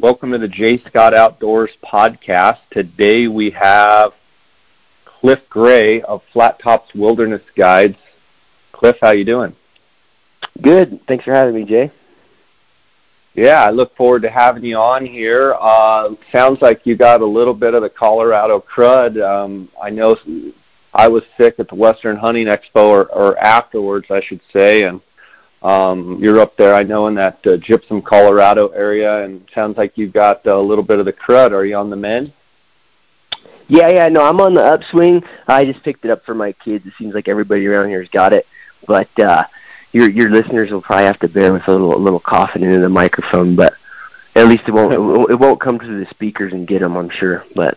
Welcome to the Jay Scott Outdoors podcast. Today we have Cliff Gray of Flat Tops Wilderness Guides. Cliff, how you doing? Good. Thanks for having me, Jay. Yeah, I look forward to having you on here. Uh, sounds like you got a little bit of the Colorado crud. Um, I know I was sick at the Western Hunting Expo, or, or afterwards, I should say, and um, you're up there, I know, in that uh, Gypsum, Colorado area, and sounds like you've got a little bit of the crud. Are you on the mend? Yeah, yeah, no, I'm on the upswing. I just picked it up for my kids. It seems like everybody around here's got it, but uh, your your listeners will probably have to bear with a little a little coughing into the microphone, but at least it won't it won't come to the speakers and get them, I'm sure. But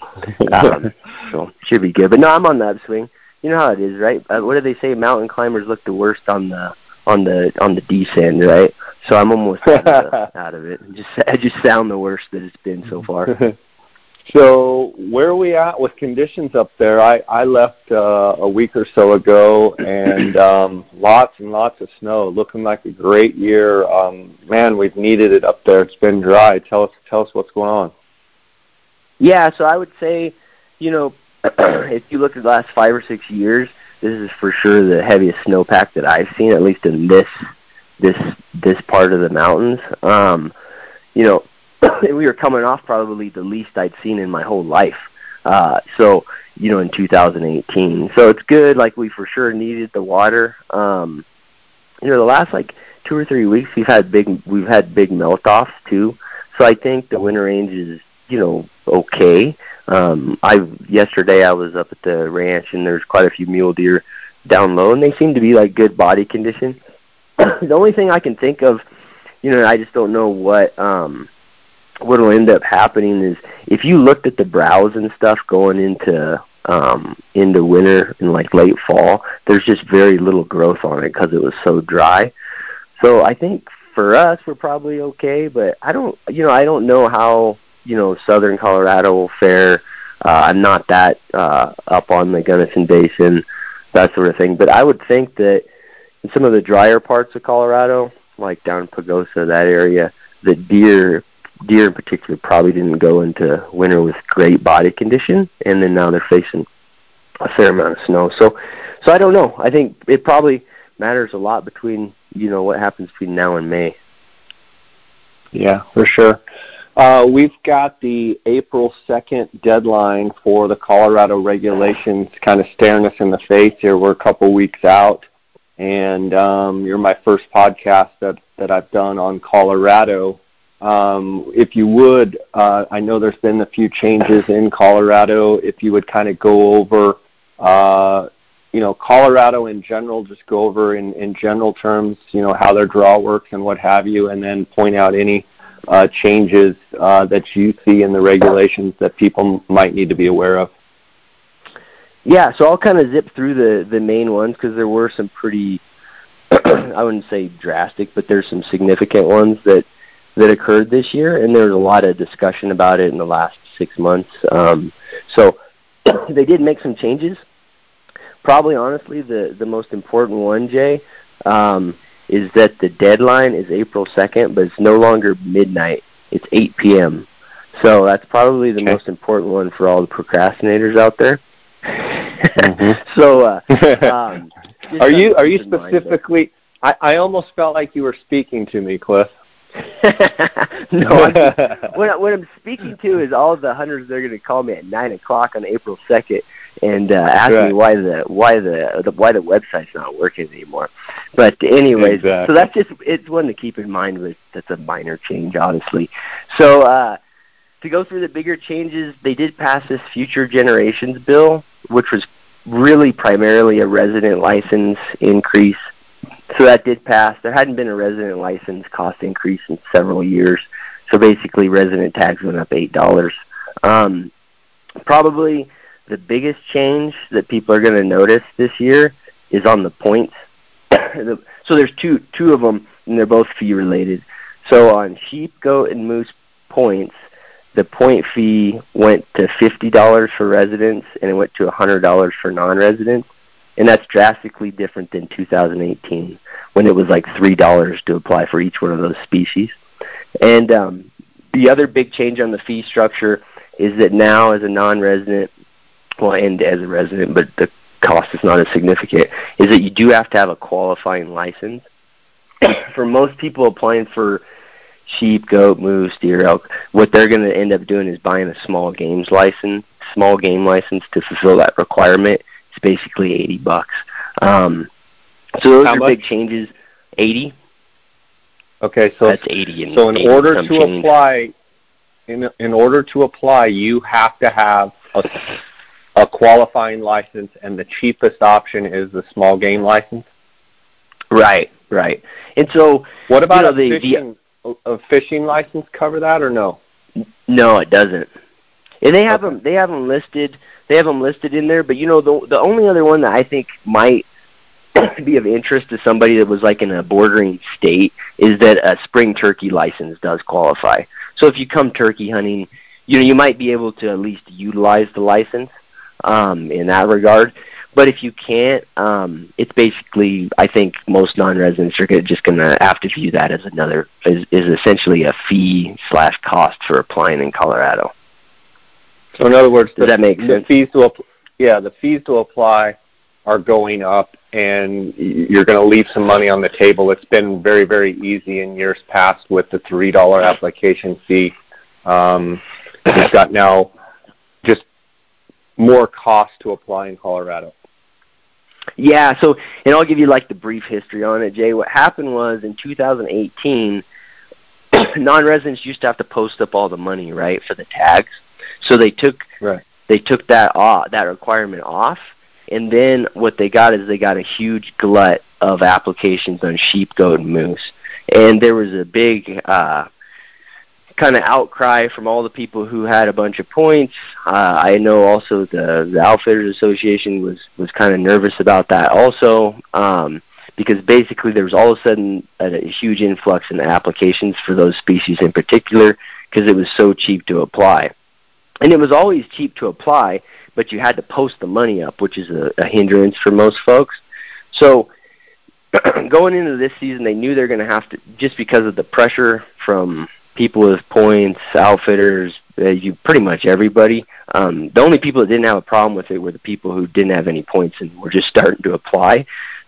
um, so should be good. But no, I'm on the upswing. You know how it is, right? Uh, what do they say? Mountain climbers look the worst on the on the on the descent, right? So I'm almost out of, the, out of it. Just I just sound the worst that it's been so far. so where are we at with conditions up there? I I left uh, a week or so ago, and um, lots and lots of snow. Looking like a great year. Um, man, we've needed it up there. It's been dry. Tell us tell us what's going on. Yeah, so I would say, you know, if you look at the last five or six years, this is for sure the heaviest snowpack that I've seen, at least in this this this part of the mountains. Um, you know, we were coming off probably the least I'd seen in my whole life. Uh, so you know, in 2018. So it's good. Like we for sure needed the water. Um, you know, the last like two or three weeks we've had big we've had big melt offs too. So I think the winter range is you know okay. Um, I yesterday I was up at the ranch and there's quite a few mule deer down low and they seem to be like good body condition. the only thing I can think of, you know, I just don't know what um what'll end up happening is if you looked at the browse and stuff going into um into winter and like late fall, there's just very little growth on it because it was so dry. So I think for us we're probably okay, but I don't you know I don't know how you know southern Colorado will fare. Uh, I'm not that uh, up on the Gunnison Basin, that sort of thing. But I would think that in some of the drier parts of Colorado, like down in Pagosa, that area, the deer deer in particular probably didn't go into winter with great body condition, and then now they're facing a fair amount of snow. So, so I don't know. I think it probably matters a lot between you know what happens between now and May. Yeah, for sure. Uh, we've got the April 2nd deadline for the Colorado regulations kind of staring us in the face here. We're a couple weeks out, and um, you're my first podcast that, that I've done on Colorado. Um, if you would, uh, I know there's been a few changes in Colorado. If you would kind of go over, uh, you know, Colorado in general, just go over in, in general terms, you know, how their draw works and what have you, and then point out any changes uh, that you see in the regulations that people might need to be aware of? Yeah, so I'll kind of zip through the the main ones because there were some pretty, I wouldn't say drastic, but there's some significant ones that that occurred this year, and there was a lot of discussion about it in the last six months. Um, so they did make some changes. Probably, honestly, the the most important one, Jay, um, is that the deadline is April 2nd, but it's no longer midnight. It's 8 p.m. So that's probably the okay. most important one for all the procrastinators out there. Mm-hmm. so, uh, um, are you are you specifically? I, I almost felt like you were speaking to me, Cliff. no, I'm, what, I, what I'm speaking to is all the hunters that are going to call me at nine o'clock on April second and uh, ask right. me why the why the, the why the website's not working anymore. But anyways, exactly. so that's just it's one to keep in mind. But that's a minor change, honestly. So uh, to go through the bigger changes, they did pass this Future Generations bill, which was really primarily a resident license increase. So that did pass. There hadn't been a resident license cost increase in several years. So basically, resident tags went up eight dollars. Um, probably the biggest change that people are going to notice this year is on the points. so there's two two of them, and they're both fee related. So on sheep, goat, and moose points, the point fee went to fifty dollars for residents, and it went to hundred dollars for non-residents, and that's drastically different than 2018 when it was like three dollars to apply for each one of those species. And um, the other big change on the fee structure is that now as a non-resident, well, and as a resident, but the cost is not as significant, is that you do have to have a qualifying license. for most people applying for sheep, goat, moose, deer, elk, what they're going to end up doing is buying a small games license, small game license to fulfill that requirement. It's basically 80 bucks. Um, so those How are much? big changes. 80. Okay, so That's 80. And so in 80 order to change. apply, in in order to apply, you have to have a, a qualifying license, and the cheapest option is the small game license. Right, right. And so What about know, a the- the- fishing a fishing license? Cover that or no? No, it doesn't. And they have Okay. them. They have them listed. They have them listed in there. But you know, the the only other one that I think might be of interest to somebody that was like in a bordering state is that a spring turkey license does qualify. So if you come turkey hunting, you know you might be able to at least utilize the license um, in that regard. But if you can't, um, it's basically I think most non-residents are just going to have to view that as another is, is essentially a fee slash cost for applying in Colorado. So in other words, Does the, that make sense? the fees to yeah, the fees to apply are going up, and you're going to leave some money on the table. It's been very very easy in years past with the three dollar application fee. Um, we've got now more cost to apply in Colorado. Yeah, so and I'll give you like the brief history on it, Jay. What happened was in 2018, non-residents used to have to post up all the money, right, for the tags. So they took Right. they took that off, that requirement off, and then what they got is they got a huge glut of applications on sheep, goat, and moose, and there was a big uh, kind of outcry from all the people who had a bunch of points. Uh, I know also the the Outfitters Association was was kind of nervous about that also. Um, because basically there was all of a sudden a, a huge influx in applications for those species in particular because it was so cheap to apply. And it was always cheap to apply, but you had to post the money up, which is a, a hindrance for most folks. So going into this season, they knew they're going to have to, just because of the pressure from people with points, outfitters, uh, you pretty much everybody. Um, the only people that didn't have a problem with it were the people who didn't have any points and were just starting to apply.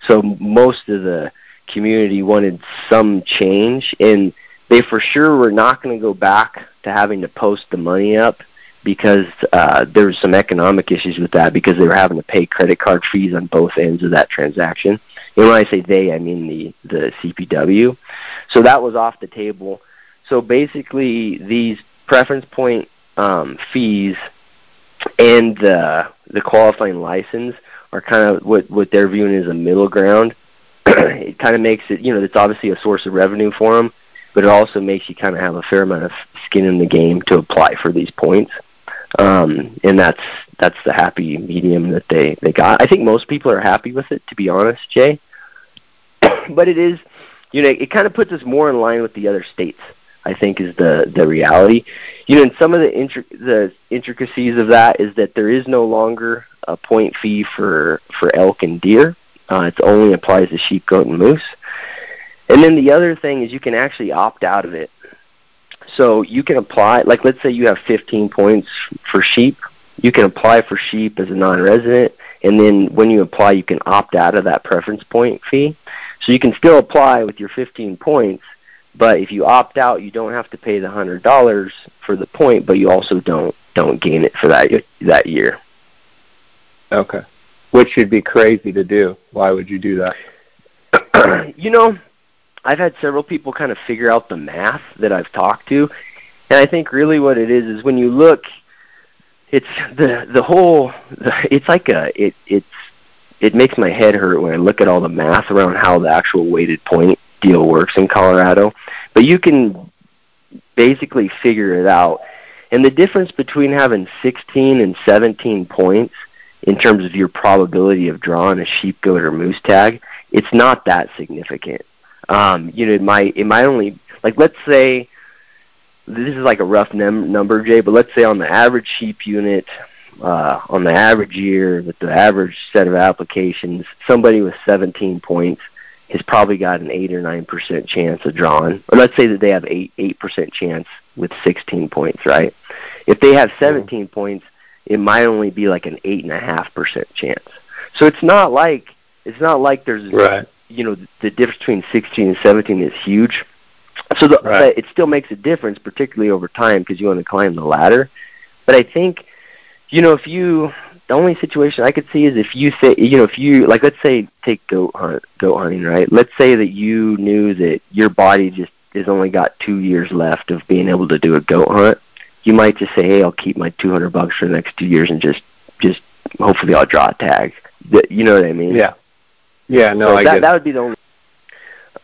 So most of the community wanted some change, and they for sure were not going to go back to having to post the money up because uh, there was some economic issues with that because they were having to pay credit card fees on both ends of that transaction. And when I say they, I mean the the CPW. So that was off the table. So basically, these preference point um, fees and the the qualifying license are kind of what what they're viewing as a middle ground. it kind of makes it, you know, it's obviously a source of revenue for them, but it also makes you kind of have a fair amount of skin in the game to apply for these points. Um, and that's that's the happy medium that they they got. I think most people are happy with it, to be honest, Jay. but it is, you know, it kind of puts us more in line with the other states. I think is the the reality. You know, and some of the the intricacies of that is that there is no longer a point fee for for elk and deer. Uh, it only applies to sheep, goat, and moose. And then the other thing is you can actually opt out of it. So you can apply, like let's say you have 15 points for sheep. You can apply for sheep as a non-resident, and then when you apply, you can opt out of that preference point fee. So you can still apply with your 15 points, but if you opt out, you don't have to pay the hundred dollars for the point, but you also don't don't gain it for that that year. Okay. Which should be crazy to do. Why would you do that? you know, I've had several people kind of figure out the math that I've talked to, and I think really what it is is when you look, it's the the whole. It's like a it it's it makes my head hurt when I look at all the math around how the actual weighted point deal works in Colorado. But you can basically figure it out. And the difference between having 16 and 17 points in terms of your probability of drawing a sheep, goat, or moose tag, it's not that significant. Um, you know, it might it might only like let's say this is like a rough num- number, Jay, but let's say on the average sheep unit, uh, on the average year with the average set of applications, somebody with 17 points has probably got an eight or nine percent chance of drawing. Or let's say that they have eight eight percent chance with sixteen points, right? If they have seventeen mm-hmm. points, it might only be like an eight and a half percent chance. So it's not like it's not like there's right. you know the difference between sixteen and seventeen is huge. So the, right. it still makes a difference, particularly over time, because you want to climb the ladder. But I think, you know, if you the only situation I could see is if you say, you know, if you like, let's say take goat hunt, goat hunting, right? Let's say that you knew that your body just has only got two years left of being able to do a goat hunt. You might just say, hey, I'll keep my two hundred bucks for the next two years and just, just hopefully I'll draw a tag. You know what I mean? Yeah. Yeah. No, so I that, get. That would be the only.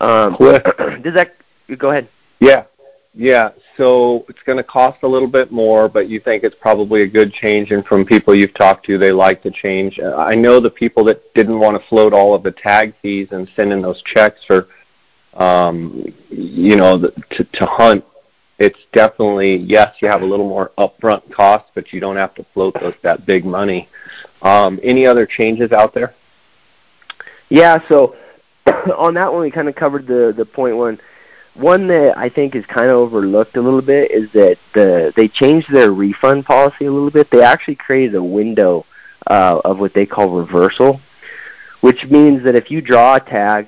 Um, does that go ahead? Yeah. Yeah, so it's going to cost a little bit more, but you think it's probably a good change. And from people you've talked to, they like the change. I know the people that didn't want to float all of the tag fees and send in those checks for, um, you know, to, to hunt. It's definitely yes, you have a little more upfront cost, but you don't have to float those that big money. Um, any other changes out there? Yeah, so on that one, we kind of covered the the point one one that I think is kind of overlooked a little bit is that the they changed their refund policy a little bit. They actually created a window uh, of what they call reversal, which means that if you draw a tag,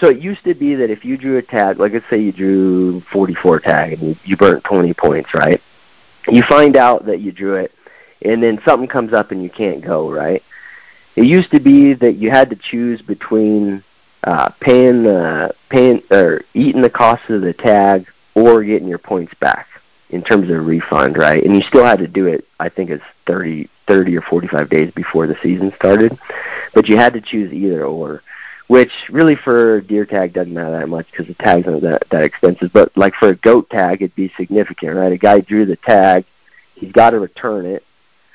so it used to be that if you drew a tag, like let's say you drew 44 tag and you, you burnt 20 points, right? You find out that you drew it, and then something comes up and you can't go, right? It used to be that you had to choose between uh, paying the paying or eating the cost of the tag or getting your points back in terms of refund, right? And you still had to do it. I think it's 30, 30 or 45 days before the season started, but you had to choose either or. Which really for deer tag doesn't matter that much because the tags aren't that that expensive. But like for a goat tag, it'd be significant, right? A guy drew the tag, he's got to return it,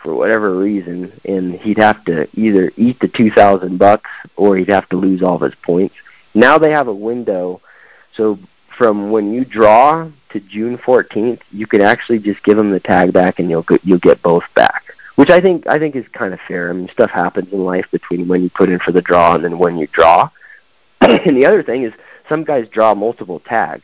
for whatever reason, and he'd have to either eat the two thousand bucks or he'd have to lose all of his points. Now they have a window, so from when you draw to June 14th, you can actually just give them the tag back, and you'll get, you'll get both back. Which I think I think is kind of fair. I mean, stuff happens in life between when you put in for the draw and then when you draw. and the other thing is, some guys draw multiple tags.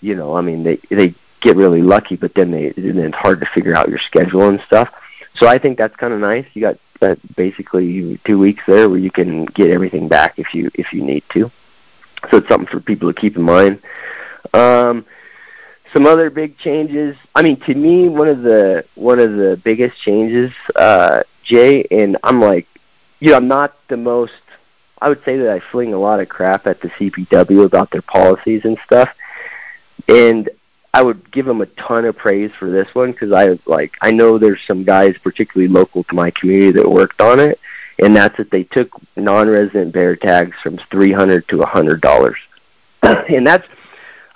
You know, I mean, they they get really lucky, but then they then it's hard to figure out your schedule and stuff. So I think that's kind of nice. You got that basically two weeks there where you can get everything back if you if you need to. So it's something for people to keep in mind. Um, some other big changes. I mean, to me, one of the one of the biggest changes, uh, Jay, and I'm like, you know, I'm not the most. I would say that I fling a lot of crap at the CPW about their policies and stuff, and I would give them a ton of praise for this one because I like I know there's some guys, particularly local to my community, that worked on it, and that's that they took non-resident bear tags from three hundred to a hundred dollars, and that's,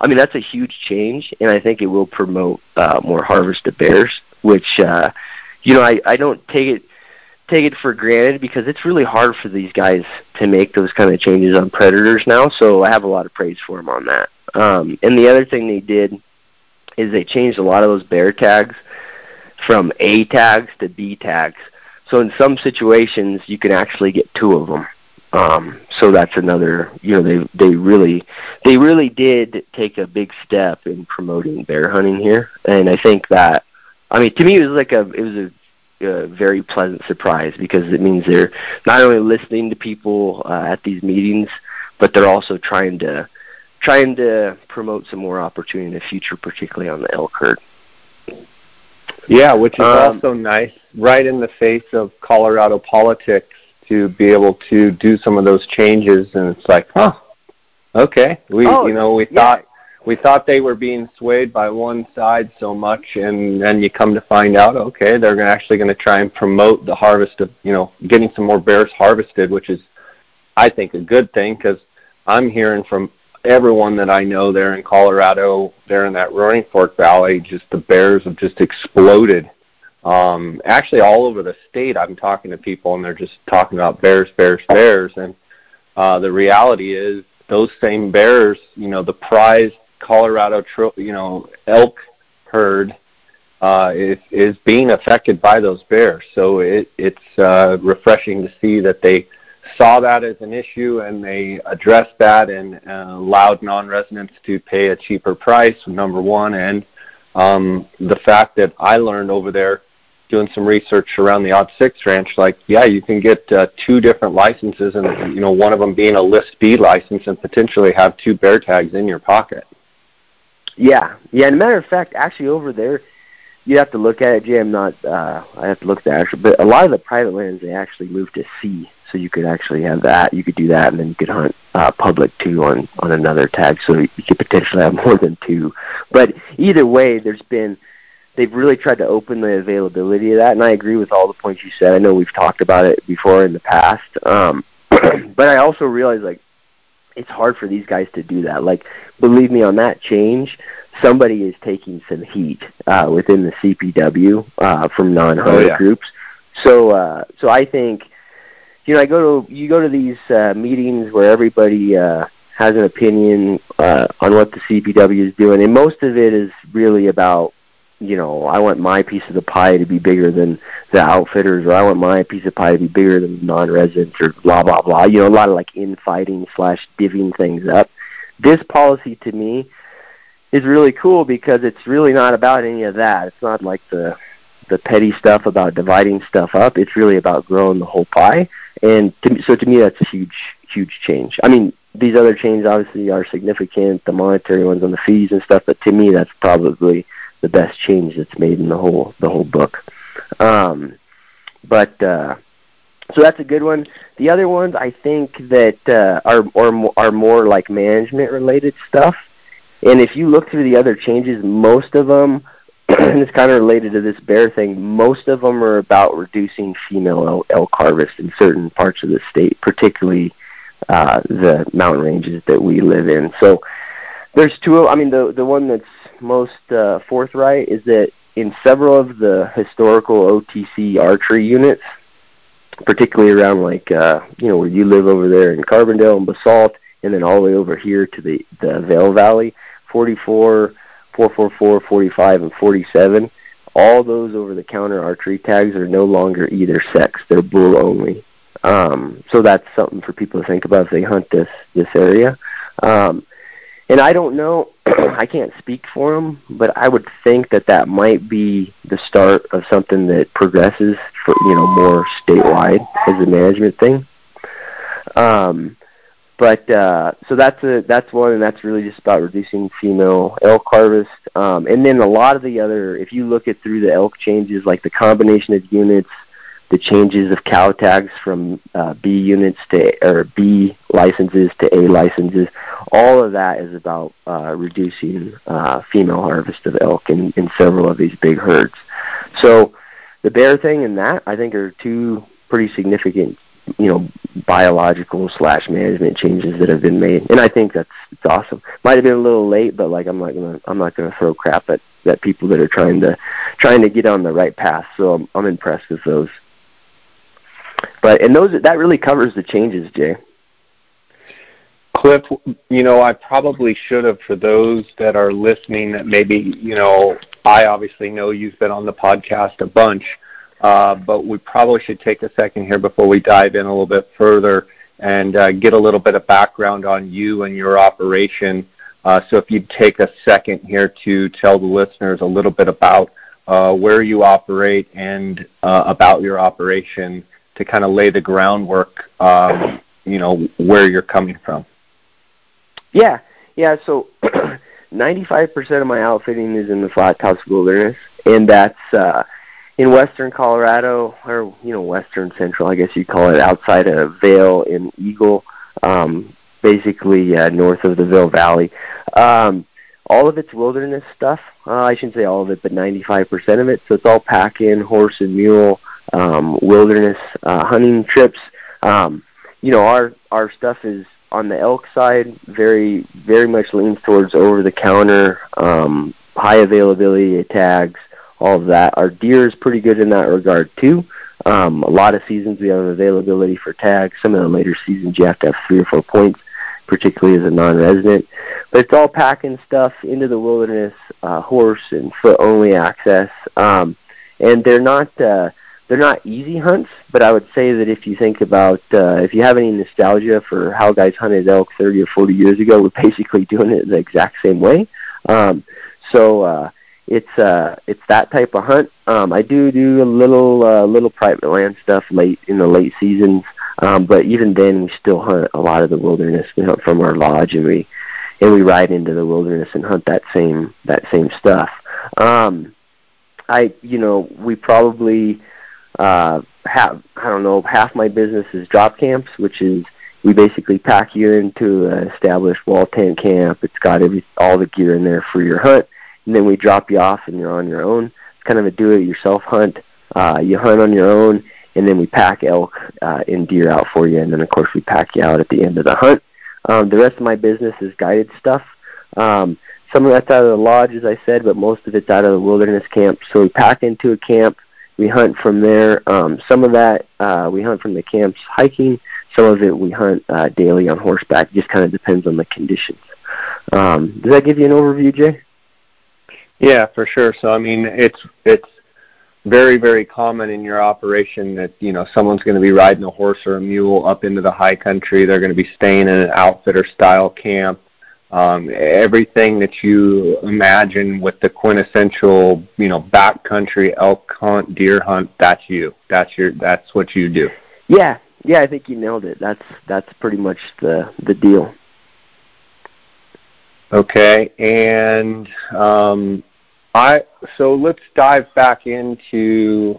I mean, that's a huge change, and I think it will promote uh, more harvest of bears, which, uh, you know, I I don't take it take it for granted because it's really hard for these guys to make those kind of changes on predators now. So I have a lot of praise for them on that. Um, and the other thing they did is they changed a lot of those bear tags from A tags to B tags. So in some situations, you can actually get two of them. Um, so that's another, you know, they they really they really did take a big step in promoting bear hunting here, and I think that, I mean, to me, it was like a it was a, a very pleasant surprise because it means they're not only listening to people uh, at these meetings, but they're also trying to trying to promote some more opportunity in the future, particularly on the elk herd. Yeah, which is um, also nice, right in the face of Colorado politics, to be able to do some of those changes, and it's like, huh, okay, we oh, you know we yeah. thought we thought they were being swayed by one side so much, and then you come to find out, okay, they're actually going to try and promote the harvest of you know getting some more bears harvested, which is I think a good thing because I'm hearing from everyone that I know there in Colorado, there in that Roaring Fork Valley, just the bears have just exploded. Um, actually, all over the state, I'm talking to people and they're just talking about bears, bears, bears. And uh, the reality is, those same bears, you know, the prized Colorado, you know, elk herd uh, is is being affected by those bears. So it it's uh, refreshing to see that they saw that as an issue and they addressed that and uh, allowed non-residents to pay a cheaper price. Number one, and um, the fact that I learned over there doing some research around the Odd Six Ranch, like yeah, you can get uh, two different licenses, and you know one of them being a List B license, and potentially have two bear tags in your pocket. Yeah, yeah. And matter of fact, actually over there, you have to look at it. Jay, I'm not. Uh, I have to look at the actual, but a lot of the private lands they actually moved to C, so you could actually have that. You could do that, and then you could hunt uh, public too on on another tag, so you could potentially have more than two. But either way, there's been they've really tried to open the availability of that, and I agree with all the points you said. I know we've talked about it before in the past, um, but I also realize like it's hard for these guys to do that. Like, believe me, on that change, somebody is taking some heat uh, within the CPW uh, from non-hunter oh, yeah. groups. So, uh, so I think, you know, I go to you go to these uh, meetings where everybody uh, has an opinion uh, on what the CPW is doing, and most of it is really about you know, I want my piece of the pie to be bigger than the outfitters, or I want my piece of pie to be bigger than non-residents, or blah blah blah. You know, a lot of like infighting slash divvying things up. This policy to me is really cool because it's really not about any of that. It's not like the the petty stuff about dividing stuff up. It's really about growing the whole pie. And to me, so to me, that's a huge huge change. I mean, these other changes obviously are significant, the monetary ones on the fees and stuff. But to me, that's probably the best change that's made in the whole the whole book. Um, but uh, so that's a good one. The other ones I think that uh, are are are more like management related stuff. And if you look through the other changes, most of them, and it's kind of related to this bear thing. Most of them are about reducing female elk harvest in certain parts of the state, particularly uh, the mountain ranges that we live in. So there's two. I mean, the the one that's most uh, forthright is that in several of the historical OTC archery units, particularly around like uh, you know where you live over there in Carbondale and Basalt, and then all the way over here to the the Vail Valley, 44, 444, 45, and 47. All those over-the-counter archery tags are no longer either sex; they're bull only. Um, so that's something for people to think about if they hunt this this area. Um, and I don't know, I can't speak for them, but I would think that that might be the start of something that progresses for you know more statewide as a management thing. Um, but uh, so that's a that's one, and that's really just about reducing female elk harvest. Um, and then a lot of the other, if you look at through the elk changes, like the combination of units, the changes of cow tags from uh, B units to or B licenses to A licenses. All of that is about uh, reducing uh, female harvest of elk in, in several of these big herds. So the bear thing and that I think are two pretty significant, you know, biological slash management changes that have been made, and I think that's it's awesome. Might have been a little late, but like I'm not gonna I'm not gonna throw crap at at people that are trying to trying to get on the right path. So I'm, I'm impressed with those. But and those that really covers the changes, Jay. Cliff, you know, I probably should have for those that are listening that maybe, you know, I obviously know you've been on the podcast a bunch, we probably should take a second here before we dive in a little bit further and uh, get a little bit of background on you and your operation. Uh, so if you'd take a second here to tell the listeners a little bit about uh, where you operate and uh, about your operation to kind of lay the groundwork, um, you know, where you're coming from. Yeah, yeah. So, 95% of my outfitting is in the Flat Tops Wilderness, and that's uh, in western Colorado, or you know, western central, I guess you'd call it, outside of Vail and Eagle, um, basically uh, north of the Vail Valley. Um, all of it's wilderness stuff. Uh, I shouldn't say all of it, but 95% of it. So it's all pack in, horse and mule, um, wilderness uh, hunting trips. Um, you know, our our stuff is on the elk side very very much leans towards over the counter, um, high availability tags, all of that. Our deer is pretty good in that regard too. Um, a lot of seasons we have availability for tags. Some of the later seasons you have to have three or four points, particularly as a non-resident. But it's all packing stuff into the wilderness, uh, horse and foot only access. Um, and they're not uh, they're not easy hunts, but I would say that if you think about uh, if you have any nostalgia for how guys hunted elk 30 or 40 years ago, we're basically doing it the exact same way. Um, so uh, it's uh, it's that type of hunt. Um, I do do a little uh, little private land stuff late in the late seasons, um, but even then we still hunt a lot of the wilderness. We hunt from our lodge and we and we ride into the wilderness and hunt that same that same stuff. Um, I you know we probably uh, have I don't know half my business is drop camps, which is we basically pack you into an established wall tent camp. It's got every all the gear in there for your hunt, and then we drop you off and you're on your own. It's kind of a do-it-yourself hunt. Uh, you hunt on your own, and then we pack elk uh, and deer out for you, and then of course we pack you out at the end of the hunt. Um, the rest of my business is guided stuff. Um, some of that's out of the lodge, as I said, but most of it's out of the wilderness camp. So we pack into a camp we hunt from there. Um, some of that uh, we hunt from the camps hiking. Some of it we hunt uh, daily on horseback. Just kind of depends on the conditions. Um, does that give you an overview, Jay? Yeah, for sure. So I mean, it's it's very very common in your operation that you know someone's going to be riding a horse or a mule up into the high country. They're going to be staying in an outfitter style camp um, everything that you imagine with the quintessential, you know, backcountry elk hunt, deer hunt. That's you. That's your. That's what you do. Yeah, yeah. I think you nailed it. That's that's pretty much the the deal. Okay, and um, I so let's dive back into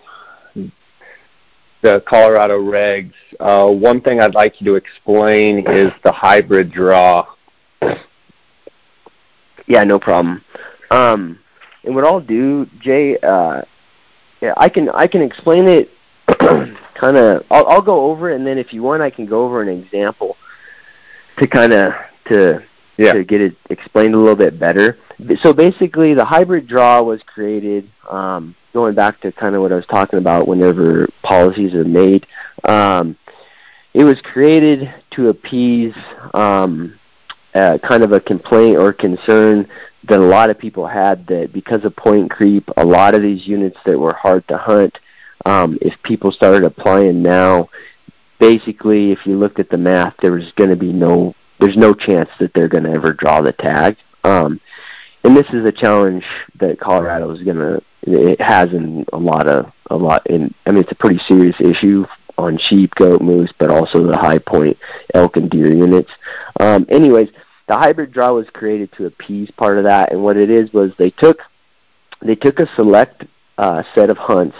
the Colorado regs. Uh, one thing I'd like you to explain is the hybrid draw yeah, no problem. Um, and what I'll do, Jay, uh, yeah, I can I can explain it kind of. I'll, I'll go over it, and then if you want, I can go over an example to kind of to yeah. to get it explained a little bit better. So basically, the hybrid draw was created um, going back to kind of what I was talking about. Whenever policies are made, um, it was created to appease um, uh, kind of a complaint or concern that a lot of people had that because of point creep, a lot of these units that were hard to hunt, um, if people started applying now, basically, if you looked at the math, there was going to be no, there's no chance that they're going to ever draw the tag. Um, and this is a challenge that Colorado is going to, it has in a lot of, a lot in, I mean, it's a pretty serious issue on sheep, goat, moose, but also the high point elk and deer units. Um, anyways, the hybrid draw was created to appease part of that, and what it is was they took they took a select uh, set of hunts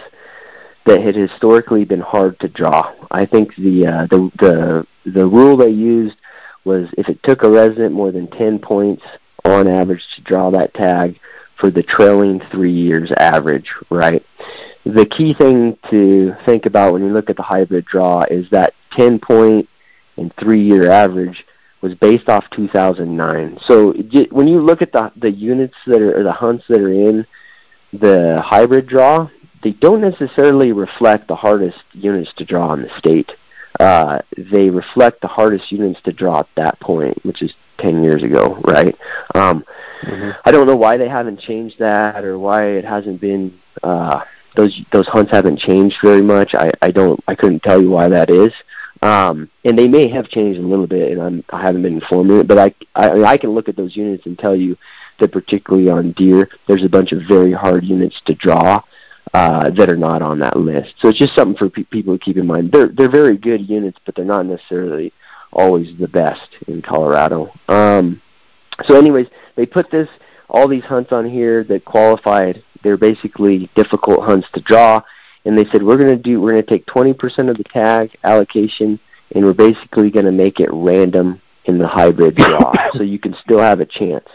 that had historically been hard to draw. I think the uh, the the the rule they used was if it took a resident more than ten points on average to draw that tag for the trailing three years average, right? The key thing to think about when you look at the hybrid draw is that 10 point and three year average was based off 2009. So when you look at the the units that are or the hunts that are in the hybrid draw, they don't necessarily reflect the hardest units to draw in the state. Uh, they reflect the hardest units to draw at that point, which is 10 years ago, right? Um, mm-hmm. I don't know why they haven't changed that or why it hasn't been uh, those those hunts haven't changed very much. I I don't I couldn't tell you why that is. Um, and they may have changed a little bit, and I'm, I haven't been informed of it. But I, I, I can look at those units and tell you that particularly on deer, there's a bunch of very hard units to draw uh, that are not on that list. So it's just something for pe- people to keep in mind. They're they're very good units, but they're not necessarily always the best in Colorado. Um, so, anyways, they put this all these hunts on here that qualified. They're basically difficult hunts to draw and they said we're going to do we're going to take 20% of the tag allocation and we're basically going to make it random in the hybrid draw so you can still have a chance.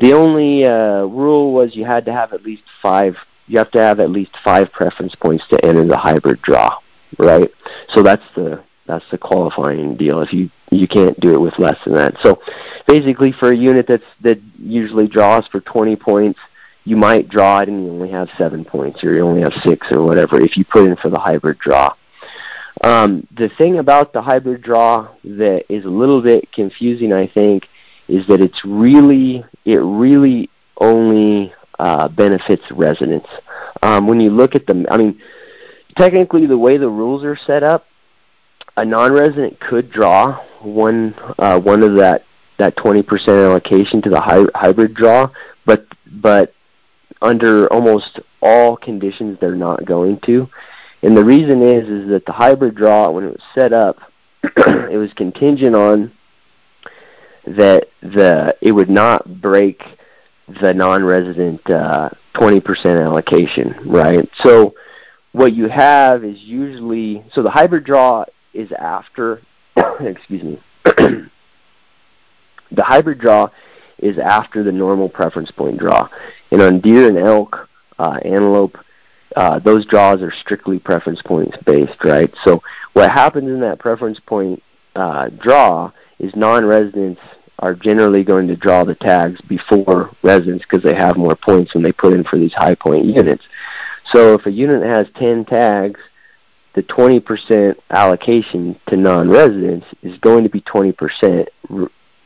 The only uh, rule was you had to have at least five. You have to have at least five preference points to enter the hybrid draw, right? So that's the that's the qualifying deal. If you you can't do it with less than that. So basically, for a unit that's that usually draws for 20 points, you might draw it and you only have seven points or you only have six or whatever if you put in for the hybrid draw. Um, the thing about the hybrid draw that is a little bit confusing, I think, is that it's really it really only uh, benefits residents. Um, when you look at the, I mean, technically the way the rules are set up, a non-resident could draw one uh, one of that that 20% allocation to the hy- hybrid draw, but but under almost all conditions they're not going to. And the reason is is that the hybrid draw when it was set up, it was contingent on that the it would not break the non-resident uh, 20% allocation, right? So what you have is usually so the hybrid draw is after excuse me the hybrid draw is after the normal preference point draw and on deer and elk uh, antelope uh, those draws are strictly preference points based right so what happens in that preference point uh, draw is non-residents are generally going to draw the tags before residents because they have more points when they put in for these high point units so if a unit has 10 tags, the 20% allocation to non-residents is going to be 20%.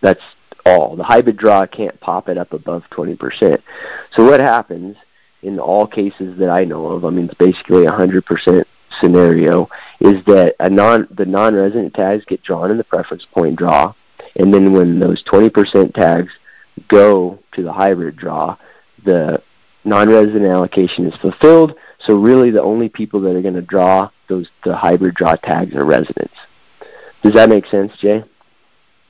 That's all. The hybrid draw can't pop it up above 20%. So what happens in all cases that I know of, I mean, it's basically a 100% scenario, is that a non the non-resident tags get drawn in the preference point draw, and then when those 20% tags go to the hybrid draw, the non-resident allocation is fulfilled. So really, the only people that are going to draw those the hybrid draw tags are residents. Does that make sense, Jay?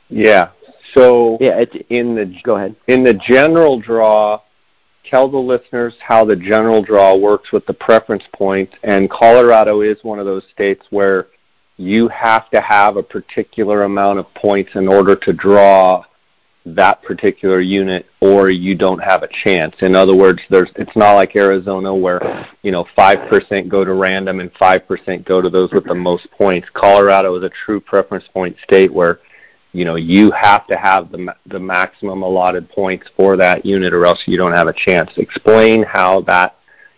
Yeah. So yeah, in the go ahead. In the general draw, tell the listeners how the general draw works with the preference points. And Colorado is one of those states where you have to have a particular amount of points in order to draw that particular unit or you don't have a chance. In other words, there's it's not like Arizona where, you know, 5% go to random and 5% go to those with the most points. Colorado is a true preference point state where, you know, you have to have the the maximum allotted points for that unit or else you don't have a chance. Explain how that,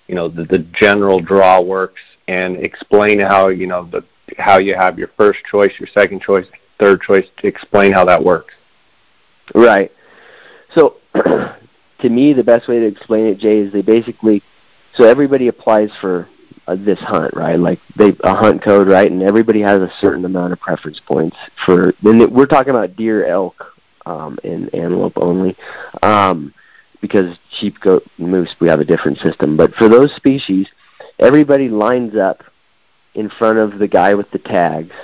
you know, the, the general draw works and explain how, you know, the how you have your first choice, your second choice, third choice, to explain how that works. Right. So, to me, the best way to explain it, Jay, is they basically, so everybody applies for uh, this hunt, right? Like they a hunt code, right? And everybody has a certain amount of preference points for. Then we're talking about deer, elk, um, and antelope only, um, because sheep, goat, moose, we have a different system. But for those species, everybody lines up in front of the guy with the tags,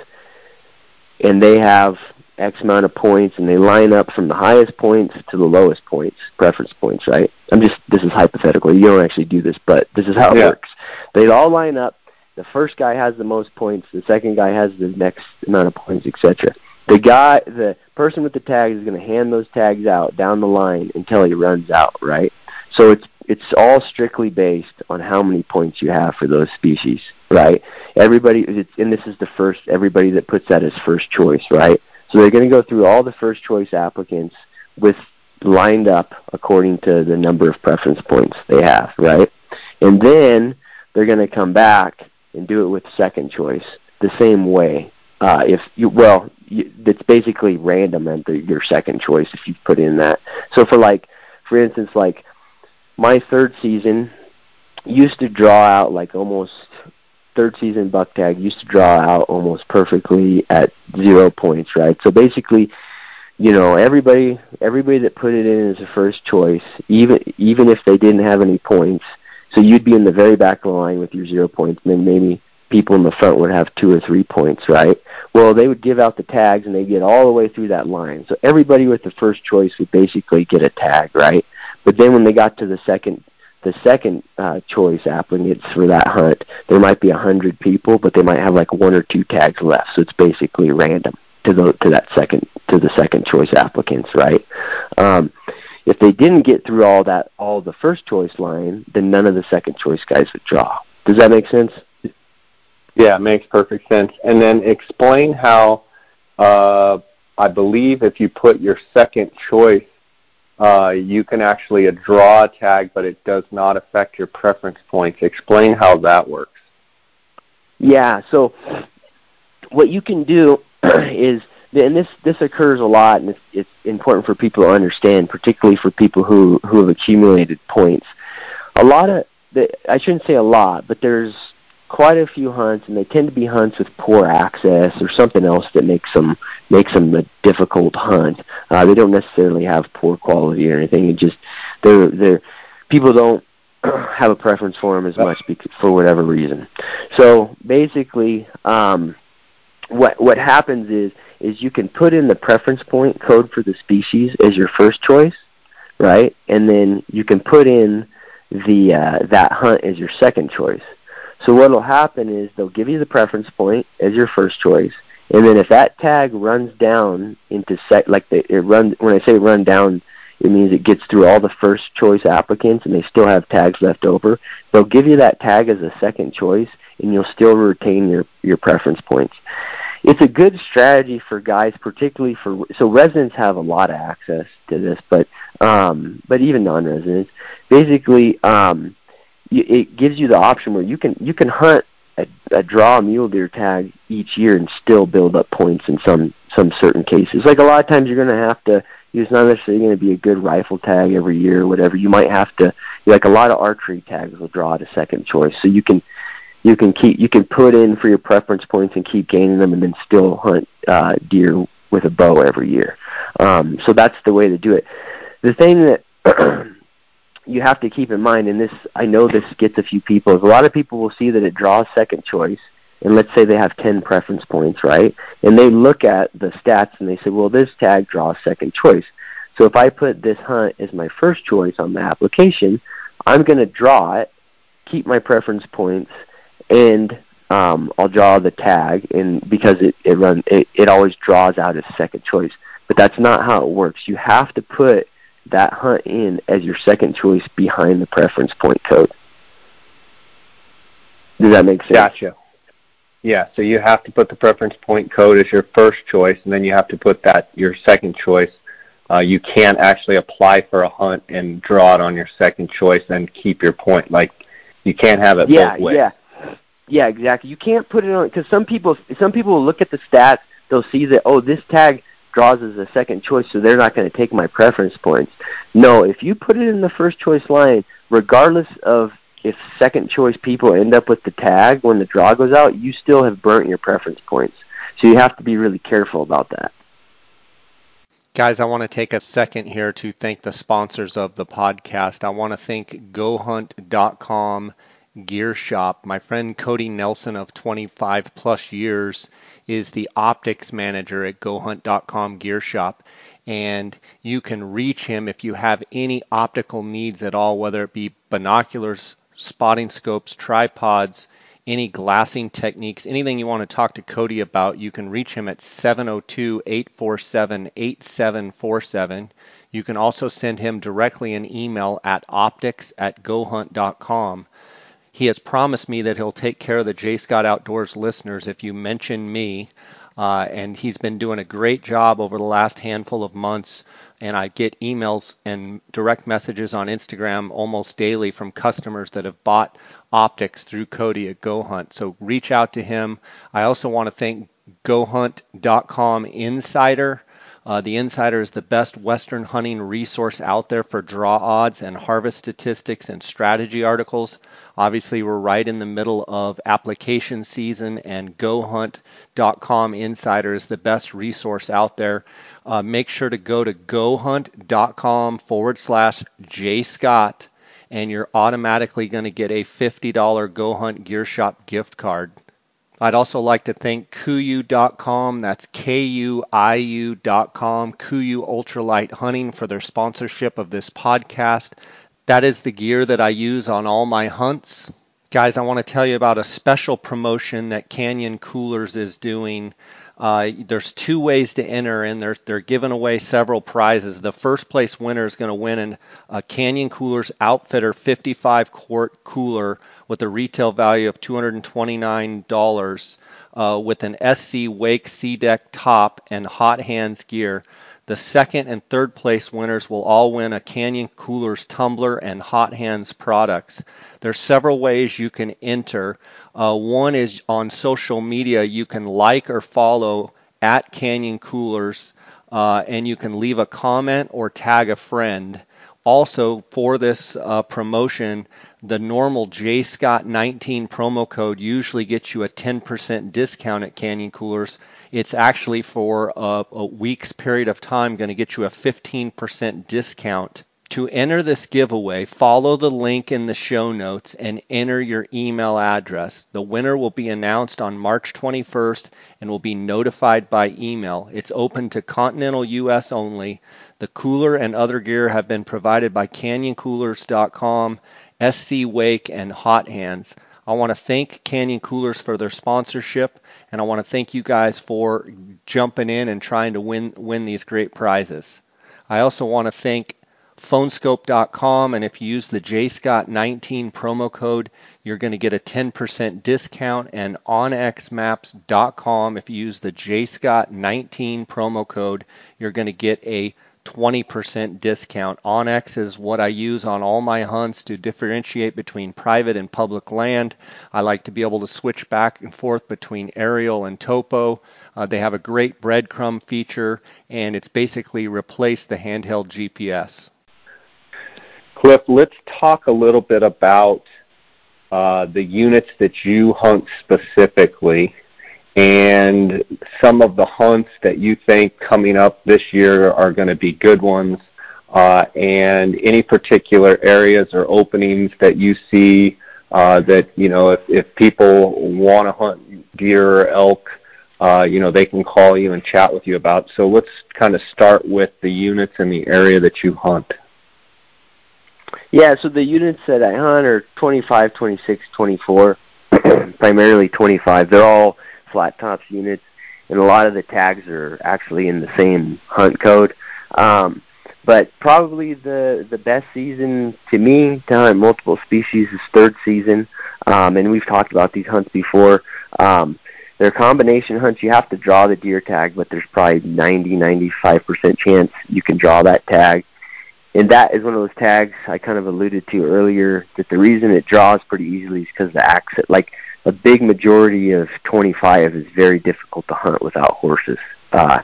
and they have X amount of points, and they line up from the highest points to the lowest points, preference points, right? I'm just this is hypothetical. You don't actually do this, but this is how it yeah. works. They all line up. The first guy has the most points. The second guy has the next amount of points, etc. The guy, the person with the tags, is going to hand those tags out down the line until he runs out, right? So it's it's all strictly based on how many points you have for those species, right? Everybody, it's, and this is the first. Everybody that puts that as first choice, right? So they're going to go through all the first choice applicants with lined up according to the number of preference points they have, right? And then they're going to come back and do it with second choice the same way. Uh, if you well, you, it's basically random the, your second choice if you put in that. So for like, for instance, like my third season used to draw out like almost third season buck tag used to draw out almost perfectly at zero points, right? So basically, you know, everybody everybody that put it in as a first choice, even even if they didn't have any points, so you'd be in the very back of the line with your zero points, and then maybe people in the front would have two or three points, right? Well, they would give out the tags and they get all the way through that line. So everybody with the first choice would basically get a tag, right? But then when they got to the second the second uh, choice applicants for that hunt, there might be a hundred people, but they might have like one or two tags left. So it's basically random to the to that second to the second choice applicants, right? Um, if they didn't get through all that all the first choice line, then none of the second choice guys would draw. Does that make sense? Yeah, it makes perfect sense. And then explain how uh, I believe if you put your second choice uh, you can actually draw a tag, but it does not affect your preference points. Explain how that works. Yeah, so what you can do is, and this this occurs a lot, and it's, it's important for people to understand, particularly for people who who have accumulated points. A lot of the, I shouldn't say a lot, but there's quite a few hunts, and they tend to be hunts with poor access or something else that makes them makes them a difficult hunt. Uh, they don't necessarily have poor quality or anything. It just they're they're people don't have a preference for them as much because, for whatever reason. So basically, um, what what happens is is you can put in the preference point code for the species as your first choice, right? And then you can put in the uh, that hunt as your second choice. So what will happen is they'll give you the preference point as your first choice, and then if that tag runs down into sec, like the, it runs. When I say run down, it means it gets through all the first choice applicants, and they still have tags left over. They'll give you that tag as a second choice, and you'll still retain your your preference points it's a good strategy for guys, particularly for so residents have a lot of access to this, but um, but even non-residents, basically, um, it gives you the option where you can you can hunt a, a draw mule deer tag each year and still build up points in some some certain cases. Like a lot of times, you're going to have to. It's not necessarily going to be a good rifle tag every year or whatever. You might have to, like a lot of archery tags will draw to second choice, so you can you can keep you can put in for your preference points and keep gaining them, and then still hunt uh, deer with a bow every year. Um, so that's the way to do it. The thing that you have to keep in mind, and this I know this gets a few people, a lot of people will see that it draws second choice, and let's say they have 10 preference points, right? And they look at the stats and they say, well, this tag draws second choice. So if I put this hunt as my first choice on the application, I'm going to draw it, keep my preference points, and um, I'll draw the tag, and because it it run it, it always draws out as second choice. But that's not how it works. You have to put that hunt in as your second choice behind the preference point code. Does that make sense? Gotcha. Yeah, so you have to put the preference point code as your first choice, and then you have to put that your second choice. Uh, you can't actually apply for a hunt and draw it on your second choice and keep your point. Like you can't have it yeah, both ways. Yeah, yeah, exactly. You can't put it on because some people some people will look at the stats. They'll see that oh, this tag draws as a second choice, so they're not going to take my preference points. No, if you put it in the first choice line, regardless of if second choice people end up with the tag when the draw goes out, you still have burnt your preference points. So you have to be really careful about that. Guys, I want to take a second here to thank the sponsors of the podcast. I want to thank GoHunt.com gear shop. My friend Cody Nelson of 25 plus years is the optics manager at GoHunt.com gear shop. And you can reach him if you have any optical needs at all, whether it be binoculars, spotting scopes, tripods, any glassing techniques, anything you want to talk to Cody about, you can reach him at 702 847 8747. You can also send him directly an email at optics at gohunt.com. He has promised me that he'll take care of the Jay Scott Outdoors listeners if you mention me. Uh, and he's been doing a great job over the last handful of months. And I get emails and direct messages on Instagram almost daily from customers that have bought optics through Cody at Go Hunt. So reach out to him. I also want to thank GoHunt.com Insider. Uh, the Insider is the best Western hunting resource out there for draw odds and harvest statistics and strategy articles. Obviously, we're right in the middle of application season, and GoHunt.com Insider is the best resource out there. Uh, make sure to go to GoHunt.com forward slash J Scott, and you're automatically going to get a $50 GoHunt Gear Shop gift card. I'd also like to thank KUIU.com, that's K-U-I-U.com, KUIU Ultralight Hunting for their sponsorship of this podcast. That is the gear that I use on all my hunts. Guys, I want to tell you about a special promotion that Canyon Coolers is doing. Uh, there's two ways to enter, and they're, they're giving away several prizes. The first place winner is going to win an, a Canyon Coolers Outfitter 55 quart cooler with a retail value of $229 uh, with an SC Wake SeaDek top and hot hands gear. The second and third place winners will all win a Canyon Coolers tumbler and Hot Hands products. There's several ways you can enter. Uh, one is on social media. You can like or follow at Canyon Coolers, uh, and you can leave a comment or tag a friend. Also, for this uh, promotion, the normal J Scott 19 promo code usually gets you a 10% discount at Canyon Coolers. It's actually for a, a week's period of time going to get you a 15% discount to enter this giveaway, follow the link in the show notes and enter your email address. The winner will be announced on March 21st and will be notified by email. It's open to continental US only. The cooler and other gear have been provided by canyoncoolers.com, SC Wake, and Hot Hands. I want to thank Canyon Coolers for their sponsorship, and I want to thank you guys for jumping in and trying to win win these great prizes. I also want to thank phoneskope.com and if you use the jscott19 promo code you're going to get a 10% discount and onxmaps.com if you use the jscott19 promo code you're going to get a 20% discount. onX is what I use on all my hunts to differentiate between private and public land. I like to be able to switch back and forth between aerial and topo. Uh, they have a great breadcrumb feature, and it's basically replaced the handheld GPS. Cliff, let's talk a little bit about uh, the units that you hunt specifically and some of the hunts that you think coming up this year are going to be good ones, uh, and any particular areas or openings that you see uh, that you know if, if people want to hunt deer or elk, uh, you know they can call you and chat with you about. So let's kind of start with the units in the area that you hunt. Yeah, so the units that I hunt are 25, 26, 24, primarily 25. They're all flat tops units, and a lot of the tags are actually in the same hunt code. Um, but probably the the best season to me to hunt multiple species is third season, um, and we've talked about these hunts before. Um, they're combination hunts. You have to draw the deer tag, but there's probably 90, 95 percent chance you can draw that tag and that is one of those tags I kind of alluded to earlier that the reason it draws pretty easily is because the access, like a big majority of 25 is very difficult to hunt without horses, uh,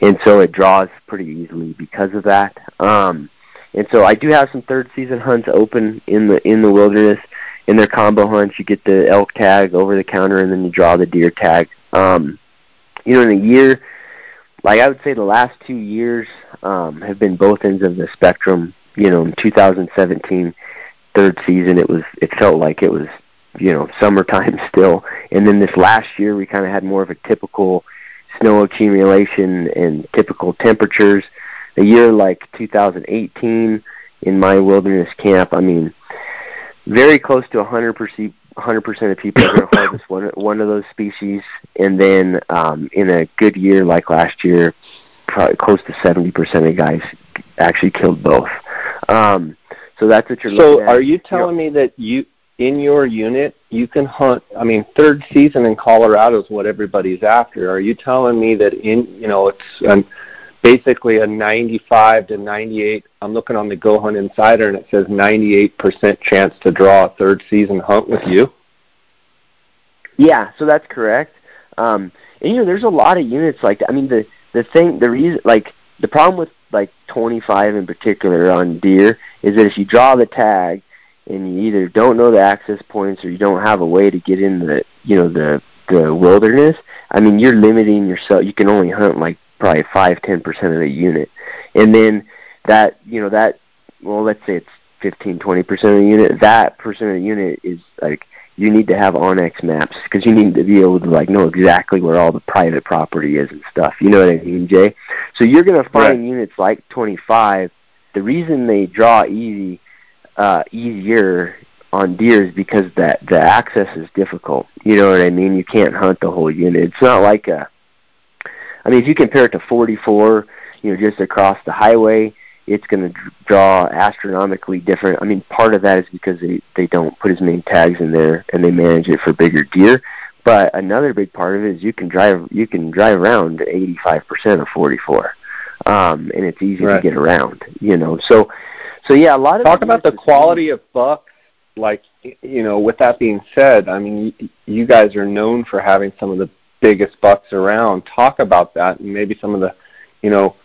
and so it draws pretty easily because of that. Um, and so I do have some third season hunts open in the in the wilderness. In their combo hunts, you get the elk tag over the counter, and then you draw the deer tag. Um, you know, in a year, like I would say the last two years um, have been both ends of the spectrum. You know, in 2017, third season, it was it felt like it was you know summertime still, and then this last year we kind of had more of a typical snow accumulation and typical temperatures. A year like 2018 in my wilderness camp, I mean, very close to 100 percent 100% of people are going to harvest one one of those species, and then um, in a good year like last year, probably close to 70% of guys actually killed both. Um, so that's what you're so looking at. So are you telling me that you in your unit you can hunt? I mean, third season in Colorado is what everybody's after. Are you telling me that in you know it's an basically a 95 to 98. I'm looking on the Go Hunt Insider, and it says 98% chance to draw a third season hunt with you. Yeah, so that's correct. Um, and you know, there's a lot of units like. I mean, the the thing, the reason, like the problem with like 25 in particular on deer is that if you draw the tag and you either don't know the access points or you don't have a way to get in the you know the the wilderness, I mean, you're limiting yourself. You can only hunt like probably five ten percent of the unit, and then that you know that well let's say it's fifteen twenty percent of the unit. That percent of the unit is like you need to have onX maps because you need to be able to like know exactly where all the private property is and stuff. You know what I mean, Jay? So you're gonna find right. units like 25. The reason they draw easy, uh, easier on deer is because that the access is difficult. You know what I mean? You can't hunt the whole unit. It's not like a I mean, if you compare it to 44, you know, just across the highway, it's going to draw astronomically different. I mean, part of that is because they they don't put as many tags in there and they manage it for bigger deer. But another big part of it is you can drive you can drive around 85% of 44, um, and it's easy right. to get around. You know, so so yeah, a lot of talk about the quality of bucks. Like you know, with that being said, I mean, you guys are known for having some of the biggest bucks around. Talk about that and maybe some of the, you know,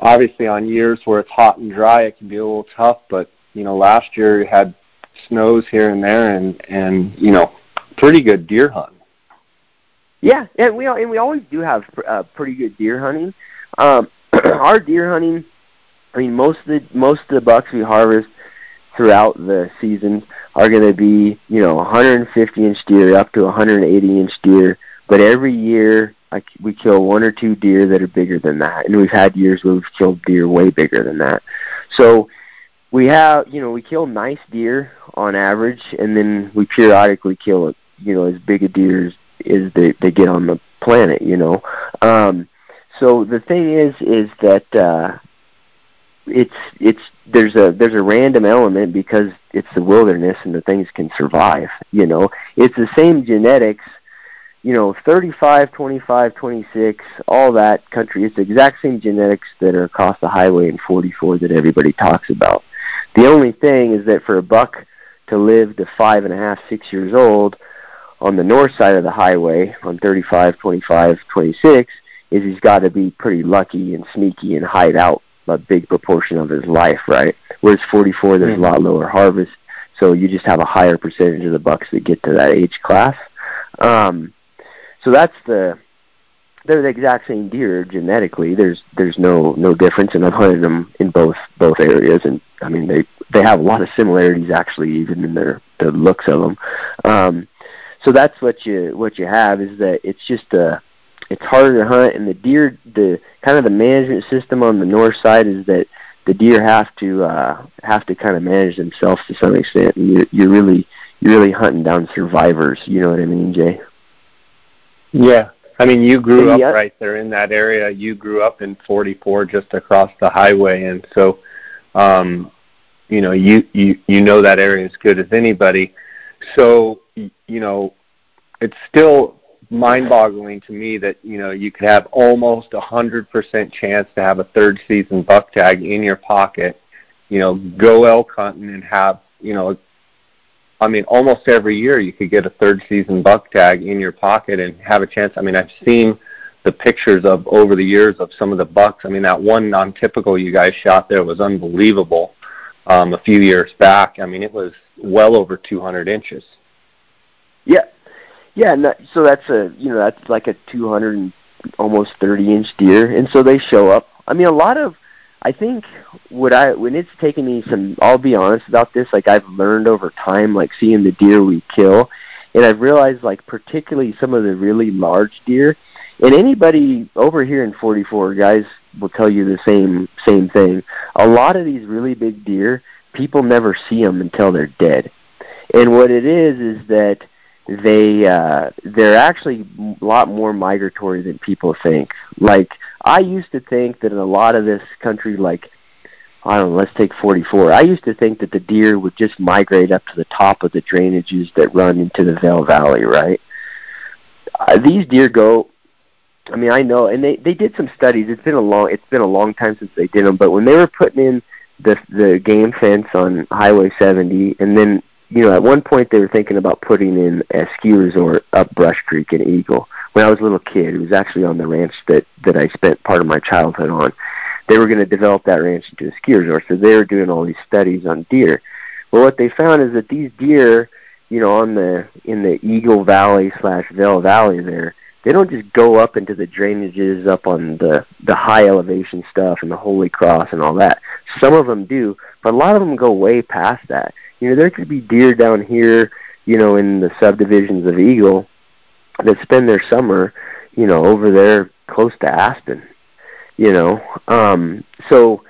obviously on years where it's hot and dry, it can be a little tough. But you know, last year you had snows here and there, and and you know, pretty good deer hunting. Yeah, and we and we always do have uh, pretty good deer hunting. Um, our deer hunting, I mean, most of the most of the bucks we harvest throughout the season are going to be, you know, 150 inch deer up to 180 inch deer. But every year, like we kill one or two deer that are bigger than that, and we've had years where we've killed deer way bigger than that. So we have, you know, we kill nice deer on average, and then we periodically kill, you know, as big a deer as, as they they get on the planet, you know. Um, so the thing is, is that uh, it's it's there's a there's a random element because it's the wilderness and the things can survive. You know, it's the same genetics. You know, 35, 25, 26, all that country. It's the exact same genetics that are across the highway in 44 that everybody talks about. The only thing is that for a buck to live to five and a half, six years old on the north side of the highway on 35, 25, 26, is he's got to be pretty lucky and sneaky and hide out a big proportion of his life, right? Whereas 44, there's mm-hmm. a lot lower harvest, so you just have a higher percentage of the bucks that get to that age class. Um, so that's the they're the exact same deer genetically. There's there's no no difference, and I've hunted them in both both areas, and I mean they they have a lot of similarities actually, even in their the looks of them. Um, so that's what you what you have is that it's just a it's harder to hunt, and the deer, the kind of the management system on the north side is that the deer have to uh, have to kind of manage themselves to some extent. And you're, you're really you're really hunting down survivors. You know what I mean, Jay? Yeah, I mean you grew up right there in that area. You grew up in 44, just across the highway, and so um, you know you you you know that area as good as anybody. So you know it's still mind-boggling to me that you know you could have almost a hundred percent chance to have a third season buck tag in your pocket. You know, go elk hunting and have you know, I mean, almost every year you could get a third season buck tag in your pocket and have a chance. I mean, I've seen the pictures of over the years of some of the bucks. I mean, that one non-typical you guys shot there was unbelievable. Um, a few years back, I mean, it was well over 200 inches. Yeah, yeah, no, so that's a you know that's like a 200 and almost 30 inch deer, and so they show up. I mean, a lot of I think what I when it's taken me some. I'll be honest about this. Like I've learned over time, like seeing the deer we kill, and I've realized like particularly some of the really large deer. And anybody over here in 44 guys will tell you the same same thing. A lot of these really big deer, people never see them until they're dead. And what it is is that they uh, they're actually a lot more migratory than people think. Like I used to think that in a lot of this country, like I don't know, let's take 44. I used to think that the deer would just migrate up to the top of the drainages that run into the Vail Valley, right? Uh, these deer go. I mean, I know, and they they did some studies. It's been a long it's been a long time since they did them, but when they were putting in the the game fence on Highway 70, and then you know, at one point they were thinking about putting in a ski resort up Brush Creek in Eagle. When I was a little kid, it was actually on the ranch that that I spent part of my childhood on. They were going to develop that ranch into a ski resort, so they were doing all these studies on deer. Well, what they found is that these deer, you know, on the in the Eagle Valley slash Vail Valley there, they don't just go up into the drainages up on the the high elevation stuff and the Holy Cross and all that. Some of them do, but a lot of them go way past that you know, there could be deer down here, you know, in the subdivisions of Eagle that spend their summer, you know, over there close to Aspen. You know, um, so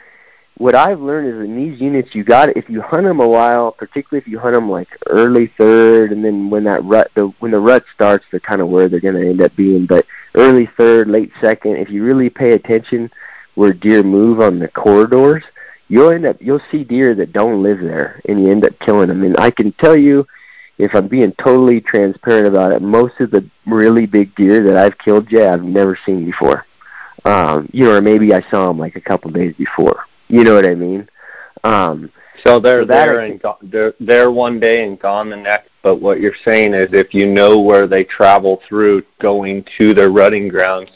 what I've learned is in these units, you got if you hunt them a while, particularly if you hunt them like early third, and then when that rut, the when the rut starts, they're kind of where they're going to end up being. But early third, late second, if you really pay attention where deer move on the corridors, you'll end up you'll see deer that don't live there, and you end up killing them. And I can tell you, if I'm being totally transparent about it, most of the really big deer that I've killed, yeah, I've never seen before. Um, you know, or maybe I saw them like a couple days before. You know what I mean? Um, so they're so there and go- they're there one day and gone the next. But what you're saying is, if you know where they travel through, going to their rutting grounds,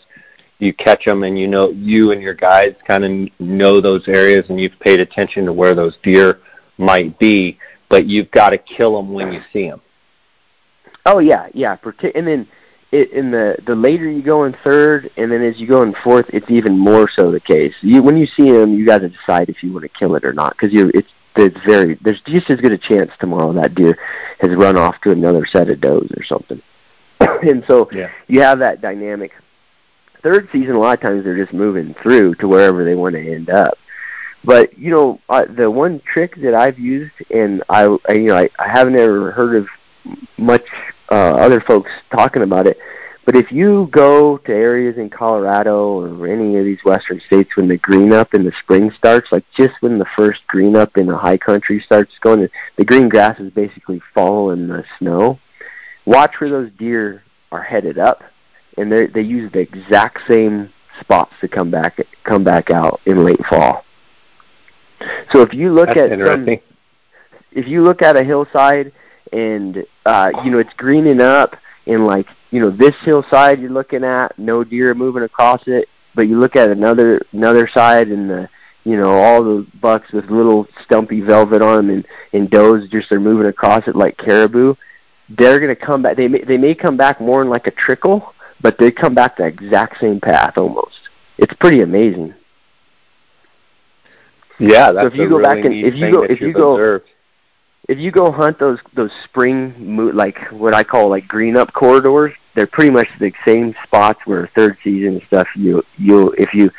you catch them and you know you and your guides kind of know those areas and you've paid attention to where those deer might be, but you've got to kill them when you see them. Oh yeah, yeah. And then it, in the the later you go in third, and then as you go in fourth, it's even more so the case. You when you see them, you got to decide if you want to kill it or not because you it's it's very there's just as good a chance tomorrow that deer has run off to another set of does or something. and so yeah. you have that dynamic. Third season, a lot of times they're just moving through to wherever they want to end up. But you know, uh, the one trick that I've used, and I, I you know, I, I haven't ever heard of much uh, other folks talking about it. But if you go to areas in Colorado or any of these western states when the green up in the spring starts, like just when the first green up in the high country starts going, the green grass is basically following the snow. Watch where those deer are headed up, and they they use the exact same spots to come back come back out in late fall. So if you look That's at some, if you look at a hillside and uh, you know it's greening up, and like you know this hillside you're looking at, no deer moving across it, but you look at another another side and the you know all the bucks with little stumpy velvet on them and and does just are moving across it like caribou. They're going to come back. They may they may come back more in like a trickle, but they come back the exact same path almost. It's pretty amazing. Yeah, that's so if you go really back and if you go if you go observed if you go hunt those those spring mo- like what I call like green up corridors, they're pretty much the same spots where third season stuff you you if you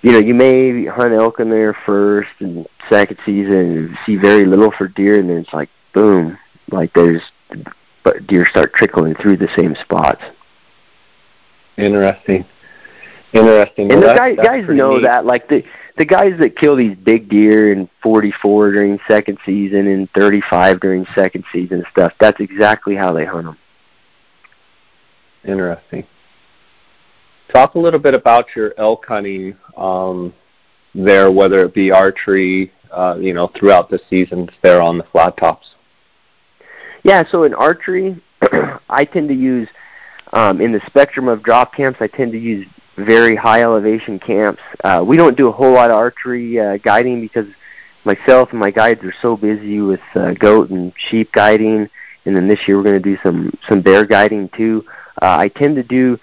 you know you may hunt elk in there first and second season and see very little for deer and then it's like boom like there's but deer start trickling through the same spots. Interesting. Interesting. And well, the guys guys know neat. that like the the guys that kill these big deer in 44 during second season and 35 during second season stuff, that's exactly how they hunt them. Interesting. Talk a little bit about your elk hunting um, there, whether it be archery, uh, you know, throughout the seasons there on the flat tops. Yeah, so in archery, I tend to use um, in the spectrum of drop camps. I tend to use very high elevation camps. Uh, we don't do a whole lot of archery uh, guiding because myself and my guides are so busy with uh, goat and sheep guiding, and then this year we're going to do some some bear guiding too. Uh, I tend to do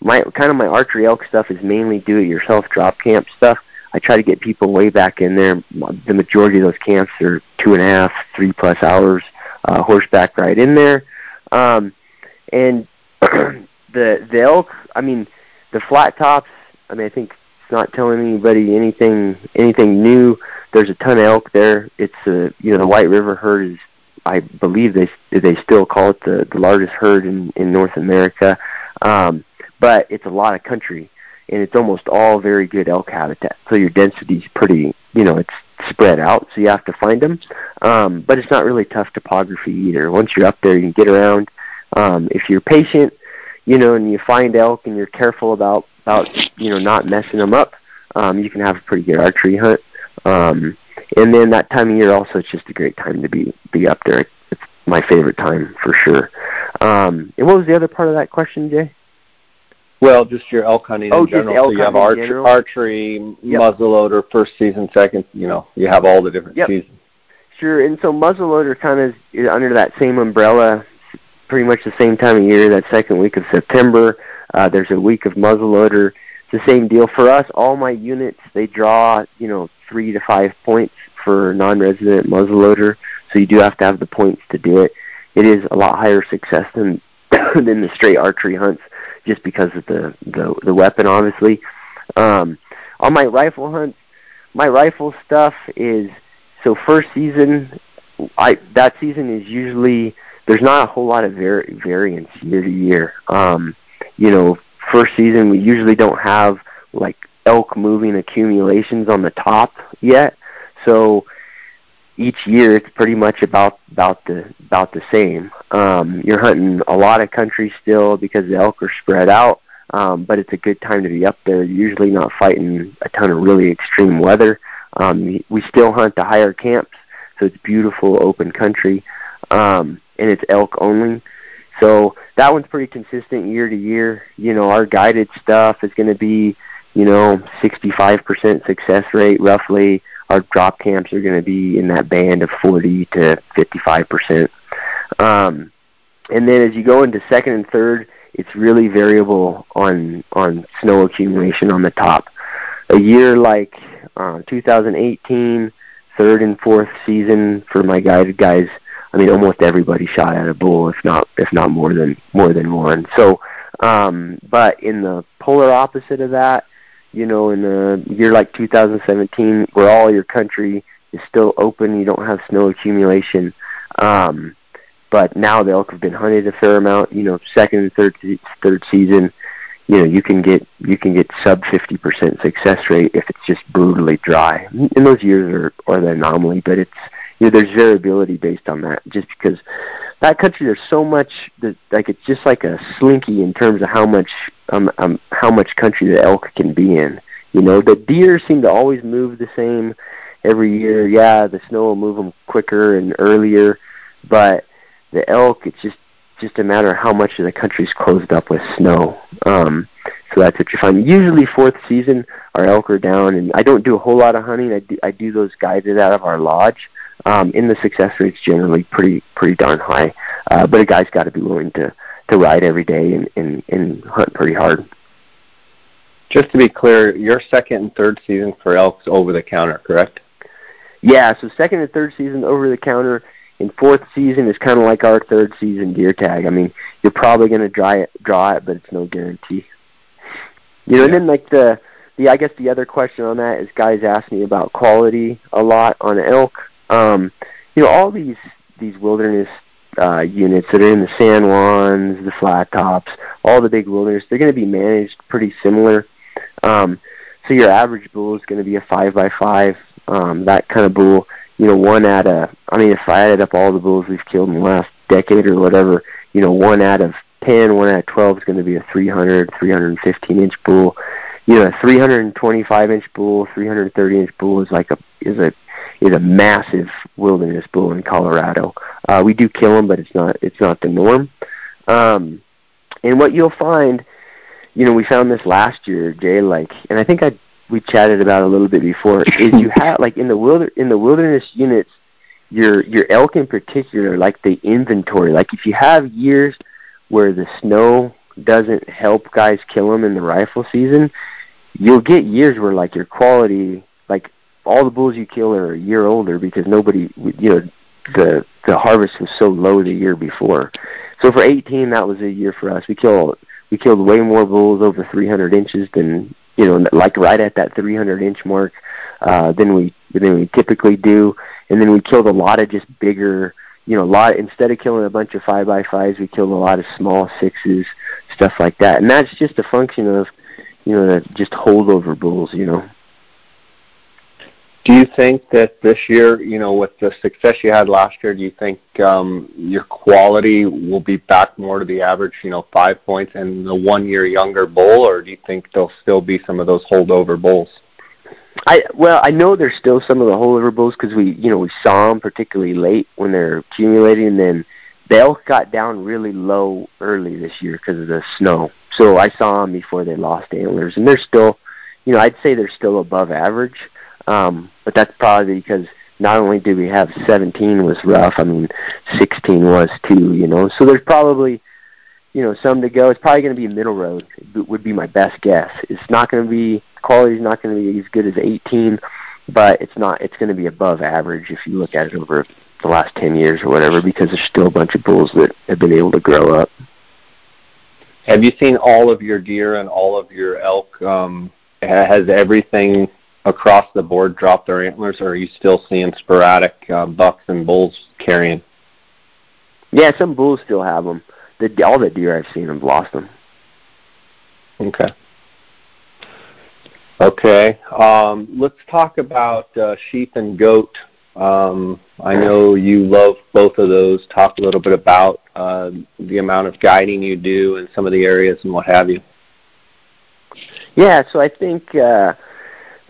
my kind of my archery elk stuff is mainly do it yourself drop camp stuff. I try to get people way back in there. The majority of those camps are two and a half, three plus hours uh, horseback ride in there, um, and the the elk. I mean the flat tops, I mean, I think it's not telling anybody anything anything new. There's a ton of elk there. It's a you know the White River herd is I believe they they still call it the the largest herd in in North America, um, but it's a lot of country and it's almost all very good elk habitat. So your density's pretty you know it's spread out, so you have to find them. Um, but it's not really tough topography either. Once you're up there, you can get around. Um, if you're patient you know, and you find elk and you're careful about about you know not messing them up, um, you can have a pretty good archery hunt. Um, and then that time of year also it's just a great time to be be up there. It's my favorite time for sure. Um, and what was the other part of that question, Jay? Well, just your elk hunting oh, in general. Elk so you have arch- archery, yep. muzzleloader, first season, second. You know, you have all the different yep. seasons. Sure, and so muzzleloader kind of is under that same umbrella pretty much the same time of year, that second week of September. Uh, there's a week of muzzleloader. It's the same deal for us. All my units they draw, you know, three to five points for non-resident muzzleloader, so you do have to have the points to do it. It is a lot higher success than than the straight archery hunts, just because of the the, the weapon, obviously. Um, on my rifle hunts, my rifle stuff is so first season. I that season is usually there's not a whole lot of var- variance year to year. Um, you know, first season we usually don't have like elk moving accumulations on the top yet, so each year it's pretty much about about the about the same. Um, you're hunting a lot of country still because the elk are spread out, um, but it's a good time to be up there. Usually not fighting a ton of really extreme weather. Um, we still hunt the higher camps, so it's beautiful open country. Um, and it's elk only. So that one's pretty consistent year to year. You know, our guided stuff is going to be, you know, 65% success rate roughly. Our drop camps are going to be in that band of 40 to 55%. Um, and then as you go into second and third, it's really variable on on snow accumulation on the top. A year like uh, 2018, third and fourth season for my guided guys, I mean almost everybody shot at a bull, if not if not more than more than one. So, um, but in the polar opposite of that, you know, in a year like 2017, where all your country is still open, you don't have snow accumulation. Um, but now the elk have been hunted a fair amount. You know, second and third third season, you know, you can get you can get sub 50% success rate if it's just brutally dry. And those years are are the anomaly, but it's you know there's variability based on that. Just because that country there's so much that like it's just like a slinky in terms of how much um, um how much country the elk can be in. You know, the deer seem to always move the same every year. Yeah, the snow will move them quicker and earlier, but the elk, it's just just a matter of how much of the country's closed up with snow. Um, so that's what you find. Usually, fourth season, our elk are down, and I don't do a whole lot of hunting. I do, I do those guided out of our lodge. Um, and the success rate's generally pretty pretty darn high. Uh, but a guy's got to be willing to to ride every day and, and and hunt pretty hard. Just to be clear, your second and third season for elk's over the counter, correct? Yeah, so second and third season over the counter and fourth season is kind of like our third season deer tag. I mean, you're probably going to draw it, draw it, but it's no guarantee. You know, yeah. and then like the the I guess the other question on that is guys ask me about quality a lot on elk. Um, you know, all these these wilderness uh, units that are in the San Juans, the flat tops, all the big wilderness, they're going to be managed pretty similar. Um, so your average bull is going to be a five by five, um, that kind of bull you know, one out of, I mean, if I added up all the bulls we've killed in the last decade or whatever, you know, one out of ten, one out of 12 is going to be a 300, 315 inch bull. You know, a 325 inch bull, 330 inch bull is like a, is a, is a massive wilderness bull in Colorado. Uh, we do kill them, but it's not, it's not the norm. Um, and what you'll find, you know, we found this last year, Jay, like, and I think I we chatted about a little bit before is you have like in the wilder in the wilderness units your your elk in particular like the inventory like if you have years where the snow doesn't help guys kill them in the rifle season you'll get years where like your quality like all the bulls you kill are a year older because nobody you know the the harvest was so low the year before. So for 18 that was a year for us. We killed we killed way more bulls over 300 inches than you know, like right at that 300 inch mark uh, than we than we typically do, and then we killed a lot of just bigger, you know, a lot instead of killing a bunch of five by fives, we killed a lot of small sixes, stuff like that, and that's just a function of, you know, the just holdover bulls, you know. Do you think that this year, you know, with the success you had last year, do you think um, your quality will be back more to the average, you know, five points and the one year younger bull, or do you think there'll still be some of those holdover bulls? I well, I know there's still some of the holdover bulls because we, you know, we saw them particularly late when they're accumulating, and then the elk got down really low early this year because of the snow. So I saw them before they lost antlers, and they're still, you know, I'd say they're still above average. Um, but that's probably because not only did we have 17 was rough, I mean 16 was too, you know. So there's probably, you know, some to go. It's probably going to be a middle road. Would be my best guess. It's not going to be quality's not going to be as good as 18, but it's not. It's going to be above average if you look at it over the last 10 years or whatever, because there's still a bunch of bulls that have been able to grow up. Have you seen all of your deer and all of your elk? Um, has everything across the board drop their antlers, or are you still seeing sporadic uh, bucks and bulls carrying? Yeah, some bulls still have them. The, all the deer I've seen have lost them. Okay. Okay. Um, let's talk about uh, sheep and goat. Um, I know you love both of those. Talk a little bit about uh, the amount of guiding you do in some of the areas and what have you. Yeah, so I think uh,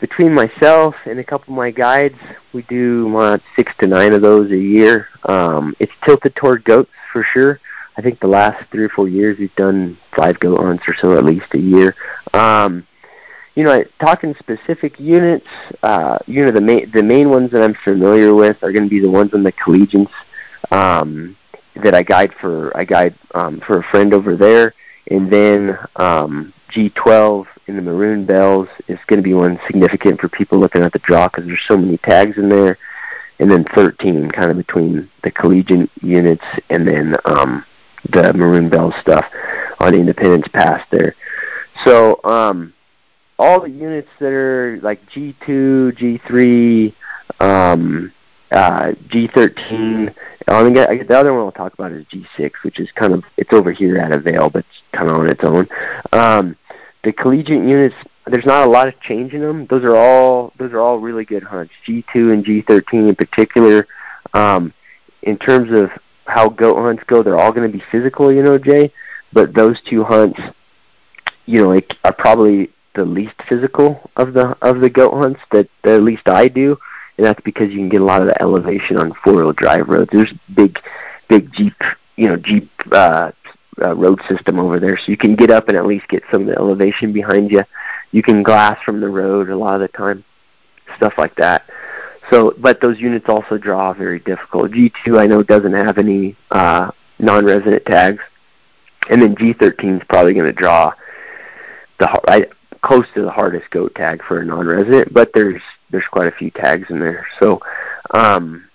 between myself and a couple of my guides, we do uh, six to nine of those a year. Um, it's tilted toward goats for sure. I think the last three or four years we've done five goat hunts or so at least a year. Um, you know, talking specific units, uh, you know, the main the main ones that I'm familiar with are going to be the ones on the Collegiates um, that I guide for. I guide um, for a friend over there, and then um, G12 in the maroon bells is going to be one significant for people looking at the draw because there's so many tags in there, and then 13 kind of between the collegiate units and then um, the maroon bells stuff on Independence Pass there. So um, all the units that are like G2, G3, um, uh, G13. I mean, the other one we'll talk about is G6, which is kind of it's over here at a Vail, but it's kind of on its own. Um, the collegiate units, there's not a lot of change in them. Those are all those are all really good hunts. G2 and G13 in particular. Um, in terms of how goat hunts go, they're all going to be physical, you know, Jay. But those two hunts, you know, like, are probably the least physical of the of the goat hunts that, that at least I do, and that's because you can get a lot of the elevation on four wheel drive roads. There's big, big Jeep, you know, Jeep uh, uh, road system over there, so you can get up and at least get some of the elevation behind you. You can glass from the road a lot of the time, stuff like that. So, but those units also draw very difficult. G2 I know doesn't have any uh, non-resident tags, and then G13 is probably going to draw the I, close to the hardest goat tag for a non-resident, but there's there's quite a few tags in there. So um,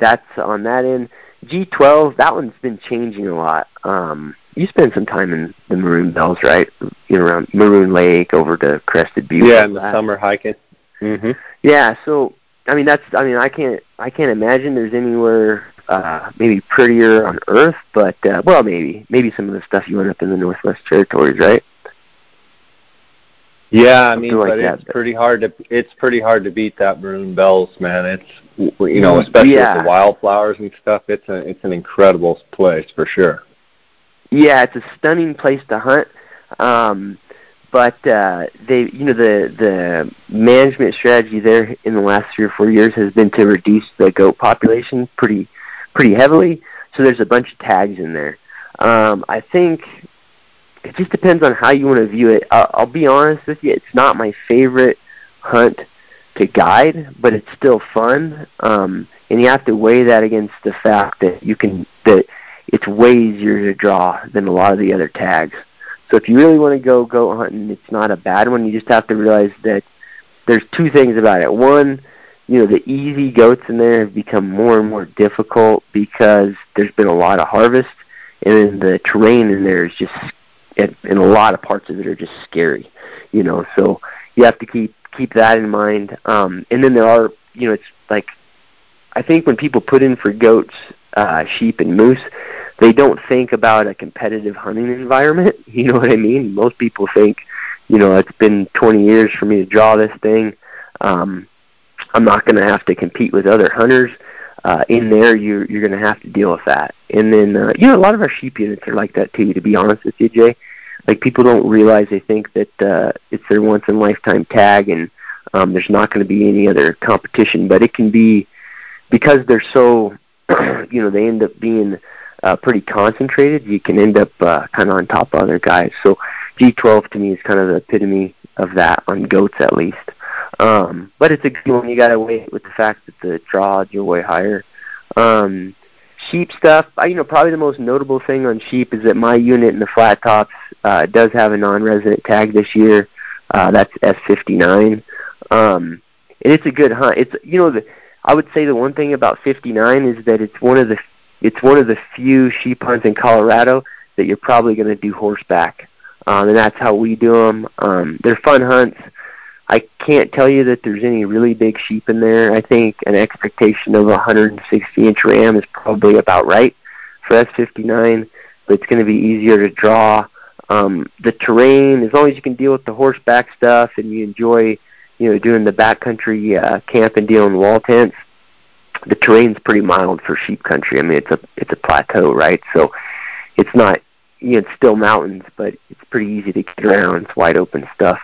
that's on that end. G12, that one's been changing a lot. Um, you spend some time in the Maroon Bells, right? You know, around Maroon Lake over to Crested Butte. Yeah, in the summer hiking. Mm-hmm. Yeah, so I mean that's I mean I can't I can't imagine there's anywhere uh maybe prettier on earth, but uh well maybe maybe some of the stuff you went up in the Northwest Territories, right? Yeah, I mean, like but it's pretty hard to it's pretty hard to beat that Maroon Bells, man. It's you know, especially yeah. with the wildflowers and stuff. It's a it's an incredible place for sure. Yeah, it's a stunning place to hunt. Um, but uh, they, you know, the the management strategy there in the last three or four years has been to reduce the goat population pretty pretty heavily. So there's a bunch of tags in there. Um, I think it just depends on how you want to view it. I'll, I'll be honest with you, it's not my favorite hunt to guide, but it's still fun. Um, and you have to weigh that against the fact that you can that it's way easier to draw than a lot of the other tags. So if you really want to go goat hunting, it's not a bad one. You just have to realize that there's two things about it. One, you know, the easy goats in there have become more and more difficult because there's been a lot of harvest, and then the terrain in there is just and, and a lot of parts of it are just scary, you know. So you have to keep keep that in mind. Um, and then there are, you know, it's like I think when people put in for goats, uh, sheep, and moose, they don't think about a competitive hunting environment. You know what I mean? Most people think, you know, it's been 20 years for me to draw this thing. Um, I'm not going to have to compete with other hunters uh, in there, you're you're going to have to deal with that. And then uh, you know a lot of our sheep units are like that too. To be honest with you, Jay, like people don't realize they think that uh, it's their once in lifetime tag, and um, there's not going to be any other competition. But it can be because they're so, you know, they end up being uh, pretty concentrated. You can end up uh, kind of on top of other guys. So G12 to me is kind of the epitome of that on goats at least. Um, but it's a good one. You got to wait with the fact that the draw are way higher. Um, sheep stuff, I, you know, probably the most notable thing on sheep is that my unit in the flat tops uh, does have a non-resident tag this year. Uh, that's S59. Um, and it's a good hunt. It's you know the I would say the one thing about 59 is that it's one of the it's one of the few sheep hunts in Colorado that you're probably going to do horseback, um, and that's how we do them. Um, they're fun hunts. I can't tell you that there's any really big sheep in there. I think an expectation of a 160 inch ram is probably about right for S59, but it's going to be easier to draw. Um, the terrain, as long as you can deal with the horseback stuff and you enjoy, you know, doing the backcountry uh, camp and dealing with wall tents, the terrain's pretty mild for sheep country. I mean, it's a it's a plateau, right? So it's not, you know, it's still mountains, but it's pretty easy to get around. It's wide open stuff.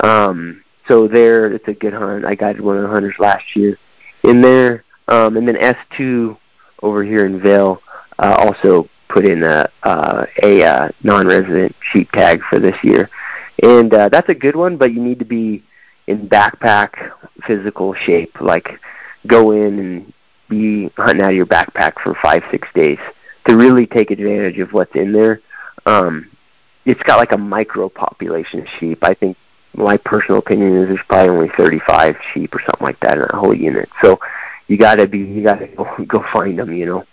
Um, so there, it's a good hunt. I guided one of the hunters last year in there, um, and then S2 over here in Vail, uh, also put in a uh, a uh, non-resident sheep tag for this year, and uh, that's a good one. But you need to be in backpack physical shape, like go in and be hunting out of your backpack for five six days to really take advantage of what's in there. Um, it's got like a micro population of sheep. I think my personal opinion is there's probably only 35 sheep or something like that in that whole unit. So you got to be you got to go, go find them, you know.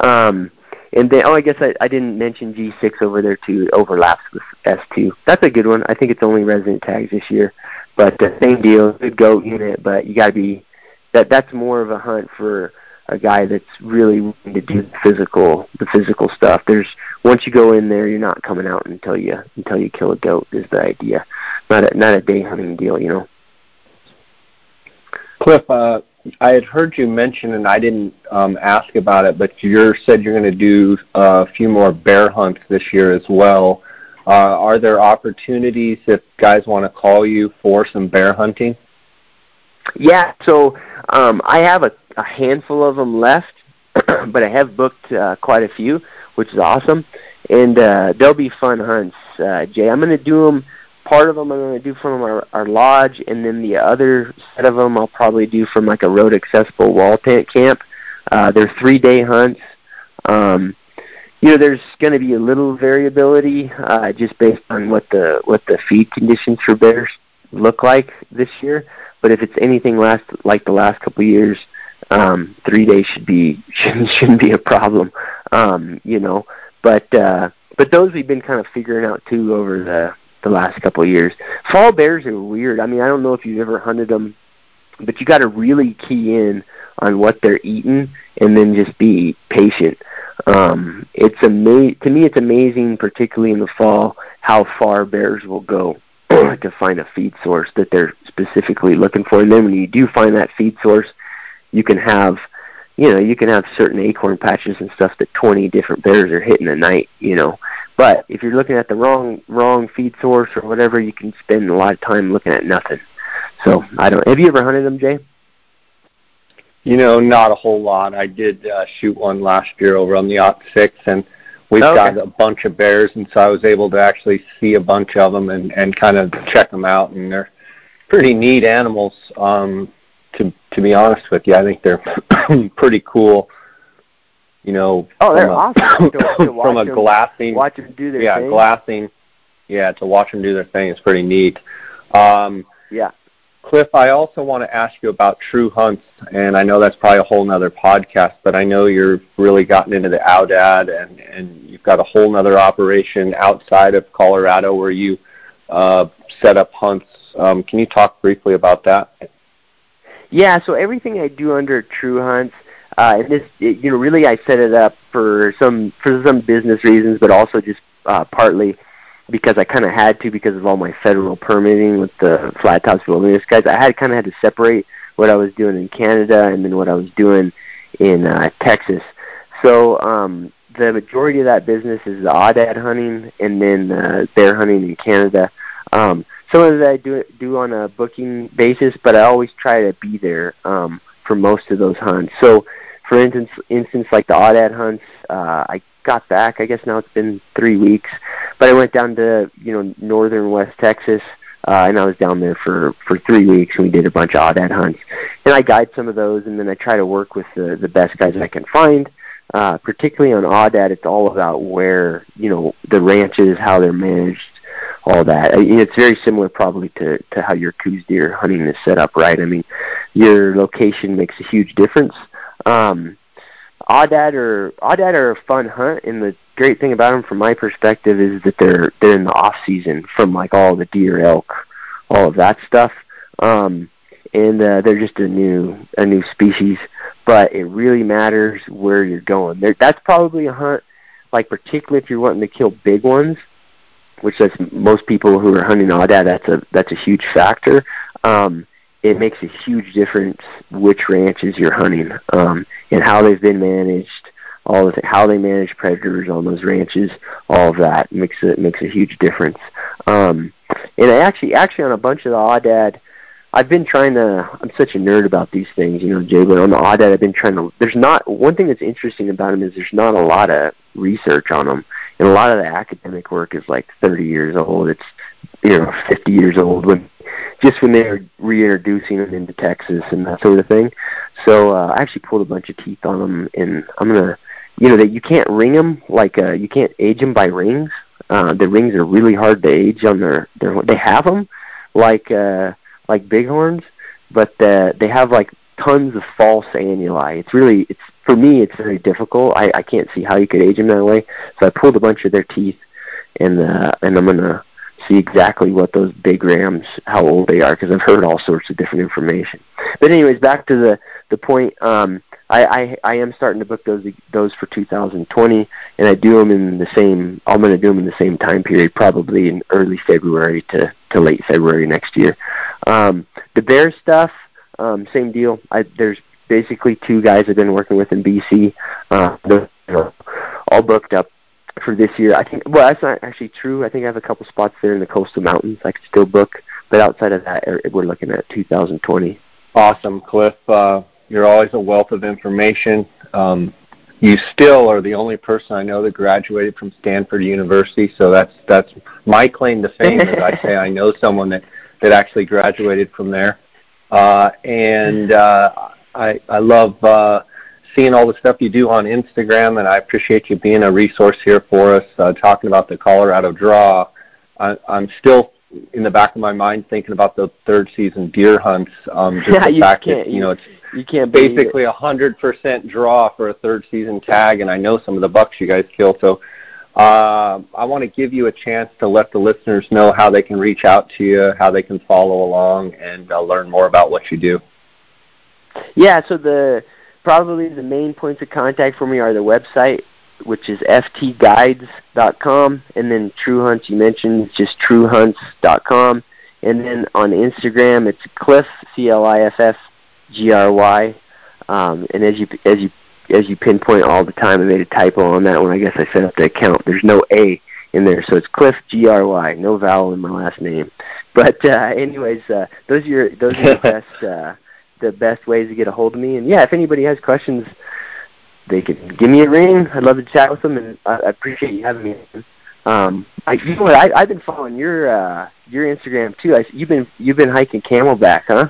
Um, and then oh, I guess I, I didn't mention G6 over there too. It overlaps with S2. That's a good one. I think it's only resident tags this year, but uh, same deal. Good goat unit, but you got to be that. That's more of a hunt for a guy that's really willing to do the physical the physical stuff. There's once you go in there, you're not coming out until you until you kill a goat. Is the idea, not a not a day hunting deal, you know. Cliff, uh, I had heard you mention, and I didn't um, ask about it, but you said you're going to do uh, a few more bear hunts this year as well. Uh, are there opportunities if guys want to call you for some bear hunting? Yeah, so um, I have a, a handful of them left, but I have booked uh, quite a few, which is awesome, and uh, they'll be fun hunts. Uh, Jay, I'm going to do them part of them I'm going to do from our, our lodge, and then the other set of them I'll probably do from like a road accessible wall tent camp. Uh, they're three day hunts. Um, you know, there's going to be a little variability uh, just based on what the what the feed conditions for bears look like this year. But if it's anything last like the last couple of years, um, three days should be shouldn't shouldn't be a problem. Um, you know, but uh, but those we've been kind of figuring out too over the the last couple of years. Fall bears are weird. I mean, I don't know if you've ever hunted them, but you got to really key in on what they're eating and then just be patient. Um, it's ama- to me, it's amazing, particularly in the fall, how far bears will go to find a feed source that they're specifically looking for. And then when you do find that feed source, you can have you know, you can have certain acorn patches and stuff that 20 different bears are hitting a night, you know. But if you're looking at the wrong wrong feed source or whatever, you can spend a lot of time looking at nothing. So I don't. Have you ever hunted them, Jay? You know, not a whole lot. I did uh, shoot one last year over on the Ot Six, and we've okay. got a bunch of bears, and so I was able to actually see a bunch of them and and kind of check them out, and they're pretty neat animals. Um, to to be honest with you, I think they're pretty cool you know, oh, they're a, awesome. to, to from a them, glassing, watch them do their thing. yeah, thing. glassing, yeah, to watch them do their thing is pretty neat. Um, yeah. Cliff, I also want to ask you about True Hunts, and I know that's probably a whole nother podcast, but I know you're really gotten into the Aoudad, and and you've got a whole nother operation outside of Colorado where you uh, set up hunts. Um, can you talk briefly about that? Yeah, so everything I do under True Hunts uh, and this, it, you know, really I set it up for some for some business reasons, but also just uh, partly because I kind of had to because of all my federal permitting with the flat tops wilderness guys. I had kind of had to separate what I was doing in Canada and then what I was doing in uh, Texas. So um, the majority of that business is the aoudad hunting and then uh, bear hunting in Canada. Um, some of that I do do on a booking basis, but I always try to be there um, for most of those hunts. So for instance, instance like the aoudad hunts, uh, I got back. I guess now it's been three weeks, but I went down to you know northern West Texas, uh, and I was down there for for three weeks, and we did a bunch of aoudad hunts. And I guide some of those, and then I try to work with the the best guys I can find. Uh, particularly on aoudad, it's all about where you know the ranches, how they're managed, all that. It's very similar probably to to how your Coues deer hunting is set up, right? I mean, your location makes a huge difference. Um, Aoudad are Aoudad are a fun hunt, and the great thing about them, from my perspective, is that they're they're in the off season from like all the deer, elk, all of that stuff. Um, and uh, they're just a new a new species, but it really matters where you're going. There, that's probably a hunt, like particularly if you're wanting to kill big ones, which that's most people who are hunting aoudad. That's a that's a huge factor. Um, it makes a huge difference which ranches you're hunting um, and how they've been managed, all the, how they manage predators on those ranches. All of that makes it makes a huge difference. Um, and I actually, actually, on a bunch of the aoudad, I've been trying to. I'm such a nerd about these things, you know, Jay. But on the aoudad, I've been trying to. There's not one thing that's interesting about them is there's not a lot of research on them, and a lot of the academic work is like 30 years old. It's you know 50 years old when just when they're reintroducing them into Texas and that sort of thing. So uh, I actually pulled a bunch of teeth on them, and I'm gonna, you know, that you can't ring them like uh, you can't age them by rings. Uh, the rings are really hard to age on their their. They have them like uh, like bighorns, but uh, they have like tons of false annuli. It's really it's for me it's very difficult. I I can't see how you could age them that way. So I pulled a bunch of their teeth, and uh, and I'm gonna see exactly what those big rams how old they are because I've heard all sorts of different information. But anyways, back to the the point. Um, I, I I am starting to book those those for 2020, and I do them in the same. I'm going to do them in the same time period, probably in early February to to late February next year. Um, the bear stuff, um, same deal. I, there's basically two guys I've been working with in BC. Uh, they're all booked up for this year. I think well, that's not actually true. I think I have a couple spots there in the coastal mountains I could still book, but outside of that, er, we're looking at 2020. Awesome, Cliff. Uh, you're always a wealth of information. Um, you still are the only person I know that graduated from Stanford University, so that's that's my claim to fame. as I say I know someone that that actually graduated from there, uh, and uh, I I love. Uh, seeing all the stuff you do on Instagram, and I appreciate you being a resource here for us, uh, talking about the Colorado Draw. I, I'm still in the back of my mind thinking about the third season deer hunts. Um, just yeah, the you fact can't, that you know it's you can't basically a hundred percent draw for a third season tag, and I know some of the bucks you guys kill. So uh, I want to give you a chance to let the listeners know how they can reach out to you, how they can follow along, and uh, learn more about what you do. Yeah, so the probably the main points of contact for me are the website, which is ftguides.com, and then True Hunts you mentioned, just truehunts.com, and then on Instagram it's Cliff C L I F F G R Y, um, and as you as you as you pinpoint all the time, I made a typo on that one. I guess I set up the account. There's no A in there, so it's Cliff G R Y, no vowel in my last name. But uh, anyways, uh, those are your those are the best. Uh, the best ways to get a hold of me. And yeah, if anybody has questions, they can give me a ring. I'd love to chat with them, and I, I appreciate you having me. Um, I, you know what? I, I've been following your uh, your Instagram too. I, you've been you've been hiking Camelback, huh?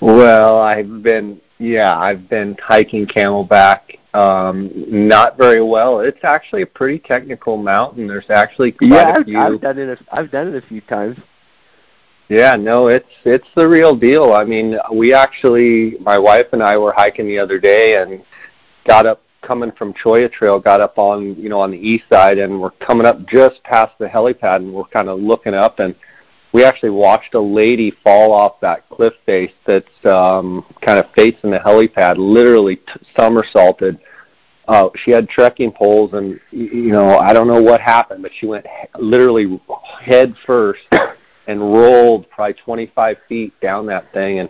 Well, I've been yeah, I've been hiking Camelback. Um, not very well. It's actually a pretty technical mountain. There's actually quite yeah, a few. I've done it. A, I've done it a few times. Yeah, no, it's it's the real deal. I mean, we actually, my wife and I were hiking the other day and got up coming from Cholla Trail, got up on you know on the east side, and we're coming up just past the helipad, and we're kind of looking up, and we actually watched a lady fall off that cliff face that's um, kind of facing the helipad, literally t- somersaulted. Uh, she had trekking poles, and you know I don't know what happened, but she went he- literally head first and rolled probably 25 feet down that thing. And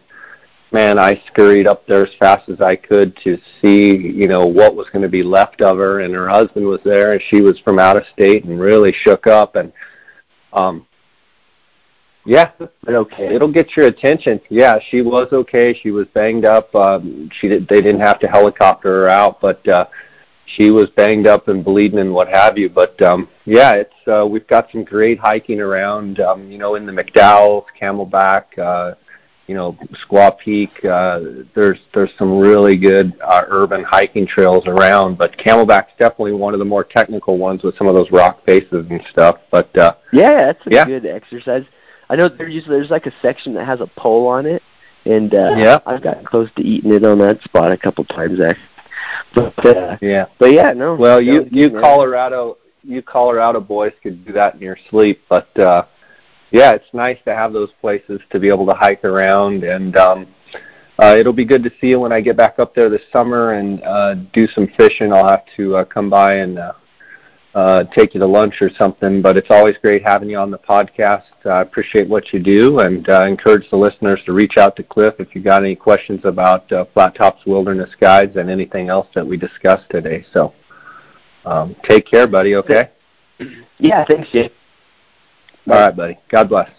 man i scurried up there as fast as i could to see you know what was going to be left of her. And her husband was there and she was from out of state and really shook up. And um yeah okay. It'll get your attention. Yeah she was okay. She was banged up. Um she did they didn't have to helicopter her out. But uh she was banged up and bleeding and what have you. But um, yeah, it's uh, we've got some great hiking around. Um, you know, in the McDowell, Camelback, uh, you know, Squaw Peak. Uh, there's there's some really good uh, urban hiking trails around. But Camelback's definitely one of the more technical ones with some of those rock faces and stuff. But uh, yeah, that's a yeah. good exercise. I know there's there's like a section that has a pole on it, and uh, yeah. I've gotten close to eating it on that spot a couple times actually. But uh, yeah, but yeah, no. Well, you you Colorado you Colorado boys could do that in your sleep, but uh, yeah, it's nice to have those places to be able to hike around, and um, uh, it'll be good to see you when I get back up there this summer and uh, do some fishing. I'll have to uh, come by and uh, uh, take you to lunch or something. But it's always great having you on the podcast. I appreciate what you do, and uh, encourage the listeners to reach out to Cliff if you got any questions about uh, Flat Tops Wilderness Guides and anything else that we discussed today. So, um, take care, buddy. Okay. Yeah. Thanks, Jay. All right, buddy. God bless.